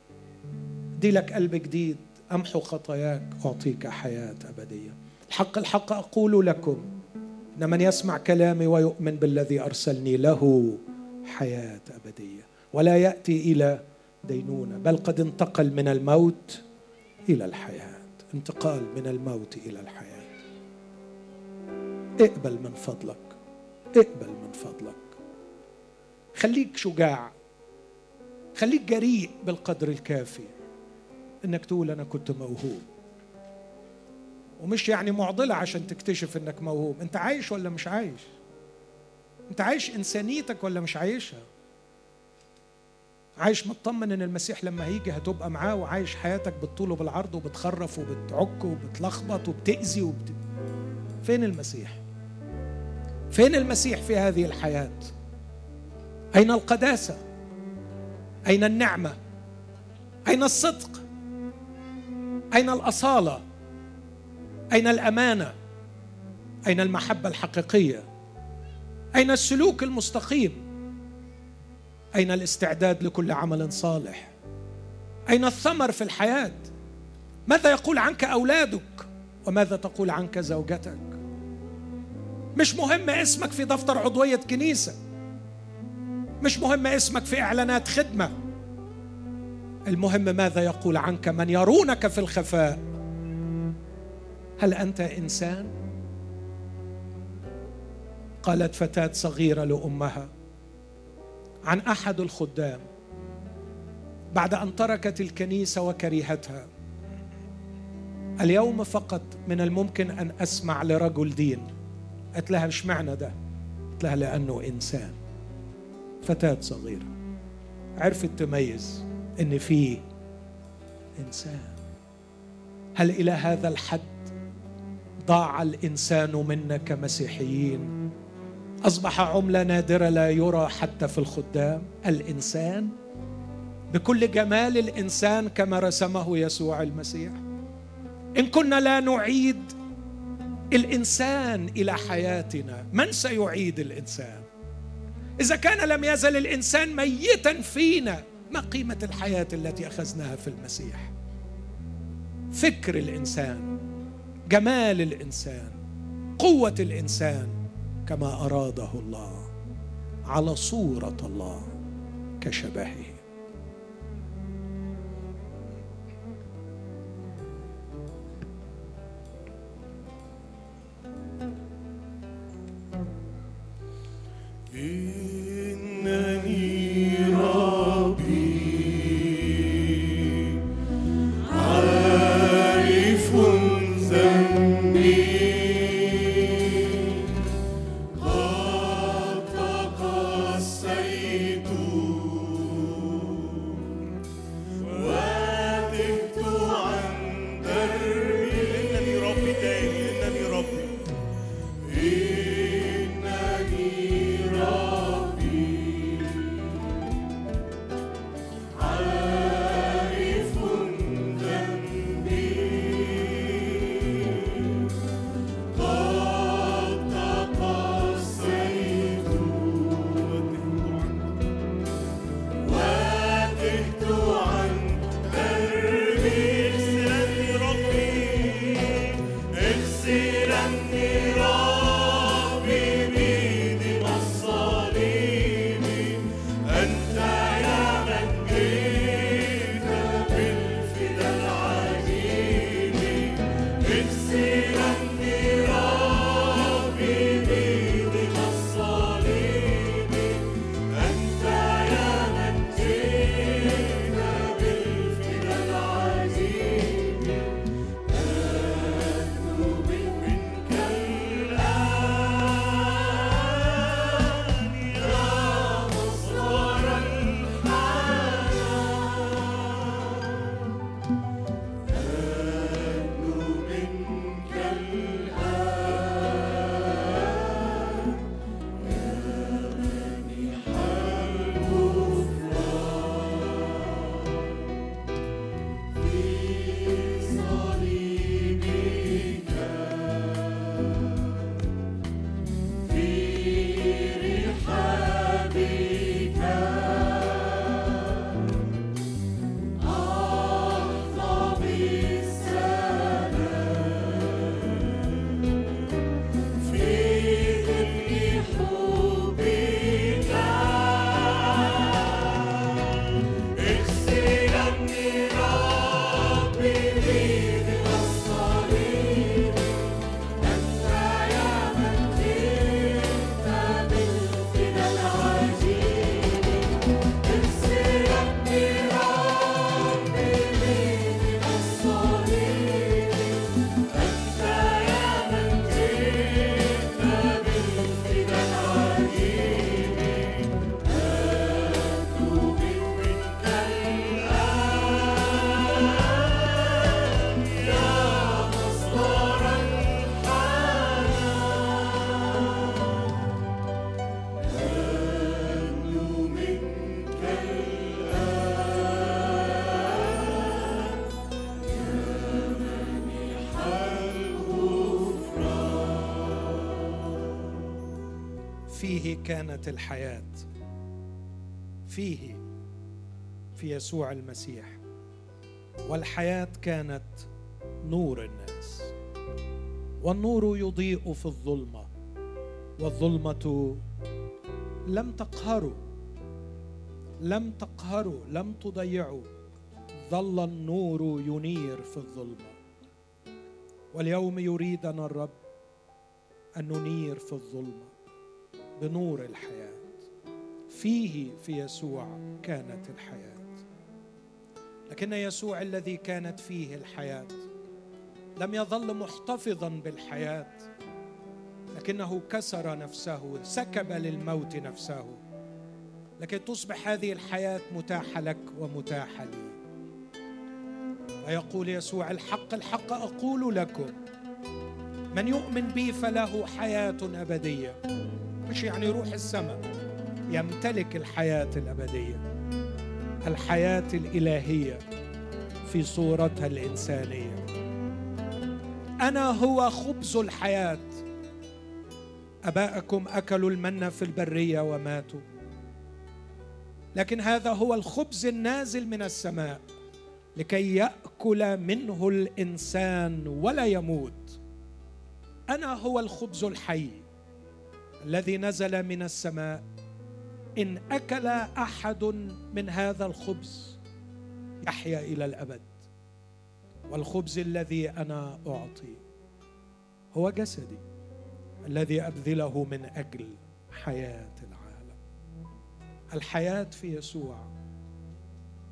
دي لك قلب جديد. أمحو خطاياك أعطيك حياة أبدية. الحق الحق أقول لكم إن من يسمع كلامي ويؤمن بالذي أرسلني له حياة أبدية. ولا يأتي إلى دينونة بل قد انتقل من الموت إلى الحياة. انتقال من الموت إلى الحياة. اقبل من فضلك اقبل من فضلك. خليك شجاع خليك جريء بالقدر الكافي. إنك تقول أنا كنت موهوب. ومش يعني معضلة عشان تكتشف إنك موهوب. أنت عايش ولا مش عايش؟ أنت عايش إنسانيتك ولا مش عايشها؟ عايش مطمن إن المسيح لما هيجي هتبقى معاه وعايش حياتك بالطول وبالعرض وبتخرف وبتعك وبتلخبط وبتأذي وبت... فين المسيح؟ فين المسيح في هذه الحياة؟ أين القداسة؟ أين النعمة؟ أين الصدق؟ أين الأصالة؟ أين الأمانة؟ أين المحبة الحقيقية؟ أين السلوك المستقيم؟ أين الاستعداد لكل عمل صالح؟ أين الثمر في الحياة؟ ماذا يقول عنك أولادك؟ وماذا تقول عنك زوجتك؟ مش مهم اسمك في دفتر عضوية كنيسة. مش مهم اسمك في إعلانات خدمة. المهم ماذا يقول عنك من يرونك في الخفاء؟ هل أنت إنسان؟ قالت فتاة صغيرة لأمها عن أحد الخدام بعد أن تركت الكنيسة وكرهتها اليوم فقط من الممكن أن أسمع لرجل دين. قالت لها مش معنى ده؟ قلت لها لأنه إنسان. فتاة صغيرة عرفت تميز. إن فيه إنسان. هل إلى هذا الحد ضاع الإنسان منا كمسيحيين أصبح عملة نادرة لا يرى حتى في الخدام. الإنسان بكل جمال الإنسان كما رسمه يسوع المسيح. إن كنا لا نعيد الإنسان إلى حياتنا من سيعيد الإنسان؟ إذا كان لم يزل الإنسان ميتا فينا ما قيمة الحياة التي أخذناها في المسيح؟ فكر الإنسان جمال الإنسان قوة الإنسان كما أراده الله على صورة الله كشبهه. كانت الحياة فيه في يسوع المسيح والحياة كانت نور الناس والنور يضيء في الظلمة والظلمة لم تقهروا لم تقهروا لم تضيعوا ظل النور ينير في الظلمة. واليوم يريدنا الرب أن ننير في الظلمة. بنور الحياة. فيه في يسوع كانت الحياة. لكن يسوع الذي كانت فيه الحياة لم يظل محتفظا بالحياة لكنه كسر نفسه سكب للموت نفسه. لكي تصبح هذه الحياة متاحة لك ومتاحة لي. ويقول يسوع الحق الحق أقول لكم من يؤمن بي فله حياة أبدية. مش يعني يروح السماء. يمتلك الحياة الأبدية الحياة الإلهية في صورتها الإنسانية. أنا هو خبز الحياة. أباءكم أكلوا المن في البرية وماتوا. لكن هذا هو الخبز النازل من السماء لكي يأكل منه الإنسان ولا يموت. أنا هو الخبز الحي. الذي نزل من السماء. إن أكل أحد من هذا الخبز يحيا إلى الأبد. والخبز الذي أنا أعطي هو جسدي الذي أبذله من أجل حياة العالم. الحياة في يسوع.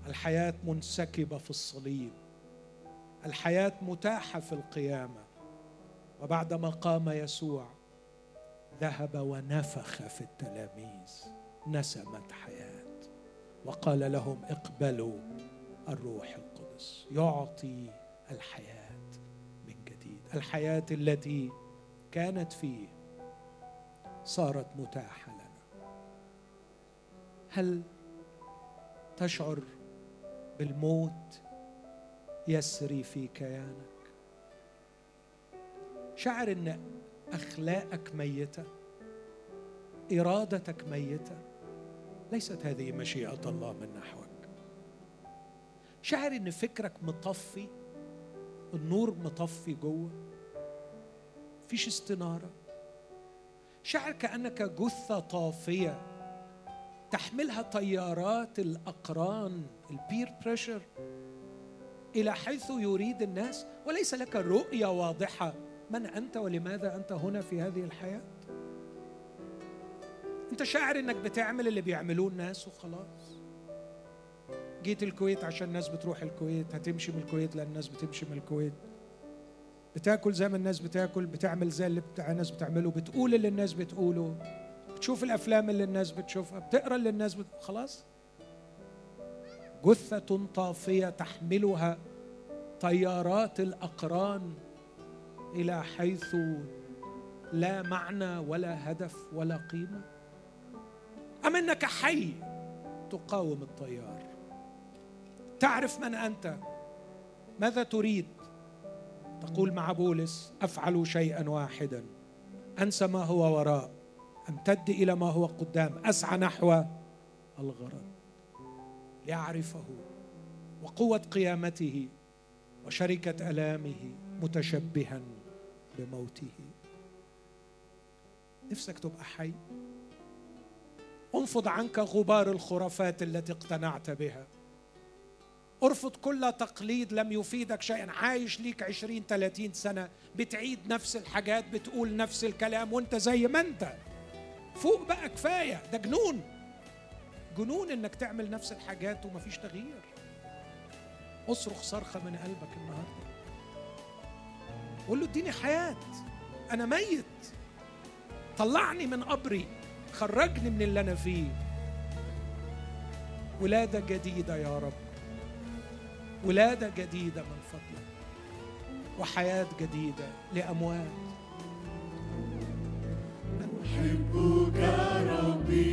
الحياة منسكبة في الصليب. الحياة متاحة في القيامة. وبعدما قام يسوع ذهب ونفخ في التلاميذ نسمت حياة. وقال لهم اقبلوا الروح القدس يعطي الحياة من جديد. الحياة التي كانت فيه صارت متاحة لنا. هل تشعر بالموت يسري في كيانك؟ شعر إن أخلاقك ميتة إرادتك ميتة. ليست هذه مشيئة الله من نحوك. شعر إن فكرك مطفي النور مطفي جوه. فيش استنارة. شعر كأنك جثة طافية تحملها تيارات الأقران ال peer pressure إلى حيث يريد الناس وليس لك رؤية واضحة. من أنت ولماذا أنت هنا في هذه الحياة؟ أنت شاعر إنك بتعمل اللي بيعملوه الناس وخلاص. جيت الكويت عشان الناس بتروح الكويت هتمشي من الكويت لأن الناس بتمشي من الكويت. بتاكل زي ما الناس بتاكل بتعمل زي اللي بتاع الناس بتعمله بتقول اللي الناس بتقوله. بتشوف الأفلام اللي الناس بتشوفها بتقرأ اللي الناس بت... خلاص. جثة طافية تحملها طيارات الأقران. إلى حيث لا معنى ولا هدف ولا قيمة. أم إنك حي تقاوم الطيار؟ تعرف من أنت؟ ماذا تريد؟ تقول مع بولس أفعل شيئا واحدا. أنسى ما هو وراء. أمتد إلى ما هو قدام. أسعى نحو الغرض. ليعرفه وقوة قيامته وشركة ألامه متشبها. بموته. نفسك تبقى حي. انفض عنك غبار الخرافات التي اقتنعت بها. ارفض كل تقليد لم يفيدك شيئا. عايش ليك عشرين ثلاثين سنة. بتعيد نفس الحاجات بتقول نفس الكلام. وانت زي ما انت. فوق بقى كفاية. ده جنون. جنون إنك تعمل نفس الحاجات ومفيش تغيير. اصرخ صرخة من قلبك النهاردة. قول له اديني حياة. أنا ميت. طلعني من قبري. خرجني من اللي أنا فيه. ولادة جديدة يا رب. ولادة جديدة من فضلك. وحياة جديدة لأموات. أحبك ربي.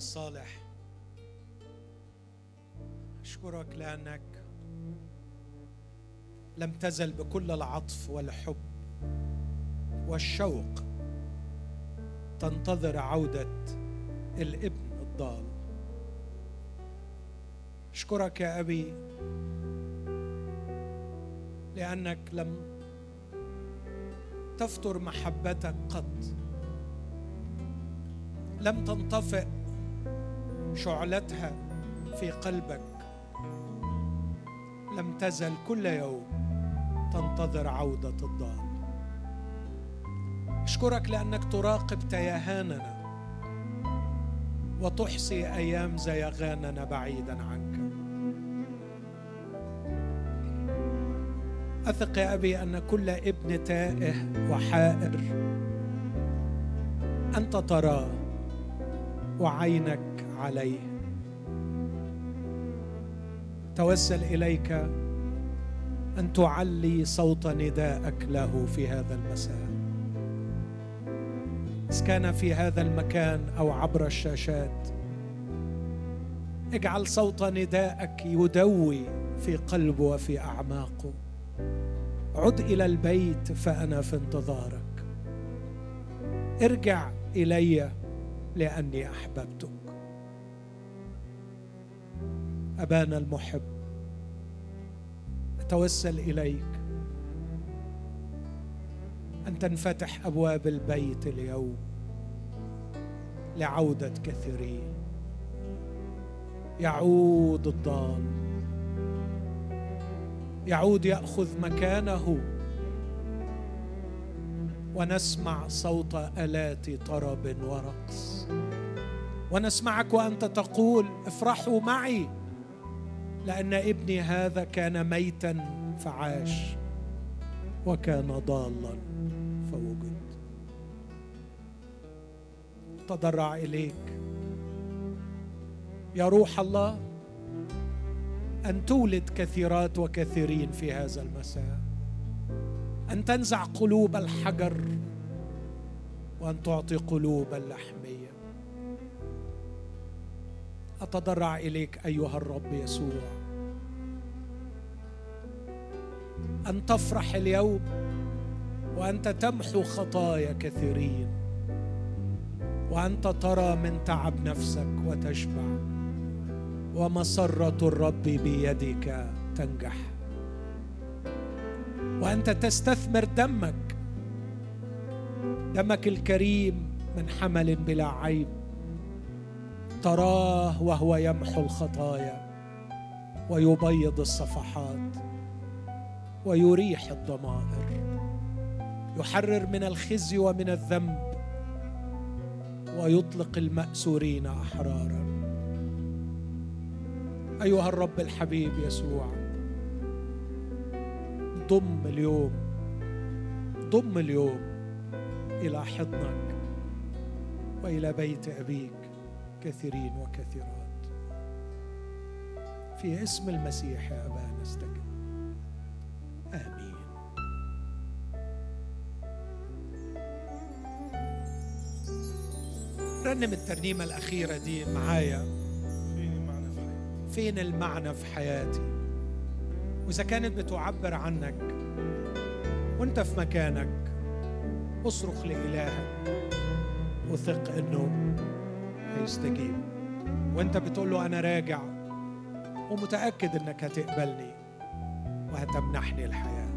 الصالح. أشكرك لأنك لم تزل بكل العطف والحب والشوق تنتظر عودة الابن الضال. أشكرك يا أبي لأنك لم تفتر محبتك قط. لم تنطفئ شعلتها في قلبك. لم تزل كل يوم تنتظر عودة الضال. أشكرك لأنك تراقب تيهاننا وتحصي أيام زيغاننا بعيدا عنك. أثق يا أبي أن كل ابن تائه وحائر أنت تراه وعينك عليه. توسل إليك أن تعلي صوت نداءك له في هذا المساء. إذ كان في هذا المكان أو عبر الشاشات اجعل صوت نداءك يدوي في قلبه وفي اعماقه عد إلى البيت فأنا في انتظارك. ارجع إلي لأني أحببتك. أبانا المحب. أتوسل إليك. أن تنفتح أبواب البيت اليوم لعودة كثيرين. يعود الضال. يعود يأخذ مكانه. ونسمع صوت آلات طرب ورقص. ونسمعك وأنت تقول افرحوا معي. لأن ابني هذا كان ميتا فعاش وكان ضالا فوجد. تضرع إليك. يا روح الله أن تولد كثيرات وكثيرين في هذا المساء. أن تنزع قلوب الحجر وأن تعطي قلوب اللحميه أتضرع إليك أيها الرب يسوع. أن تفرح اليوم وأنت تمحو خطايا كثيرين وأنت ترى من تعب نفسك وتشبع ومسره الرب بيدك تنجح. وأنت تستثمر دمك دمك الكريم من حمل بلا عيب. تراه وهو يمحو الخطايا ويبيض الصفحات ويريح الضمائر يحرر من الخزي ومن الذنب ويطلق المأسورين أحرارا. أيها الرب الحبيب يسوع ضم اليوم ضم اليوم إلى حضنك وإلى بيت أبيك. كثيرين وكثيرات. في اسم المسيح يا أبا نستجب. آمين. رنم الترنيمة الأخيرة دي معايا. فين المعنى في حياتي؟ فين المعنى في حياتي؟ وإذا كانت بتعبر عنك وأنت في مكانك اصرخ لإلهك وثق إنه هيستجيب وانت بتقول له أنا راجع ومتأكد إنك هتقبلني وهتمنحني الحياة.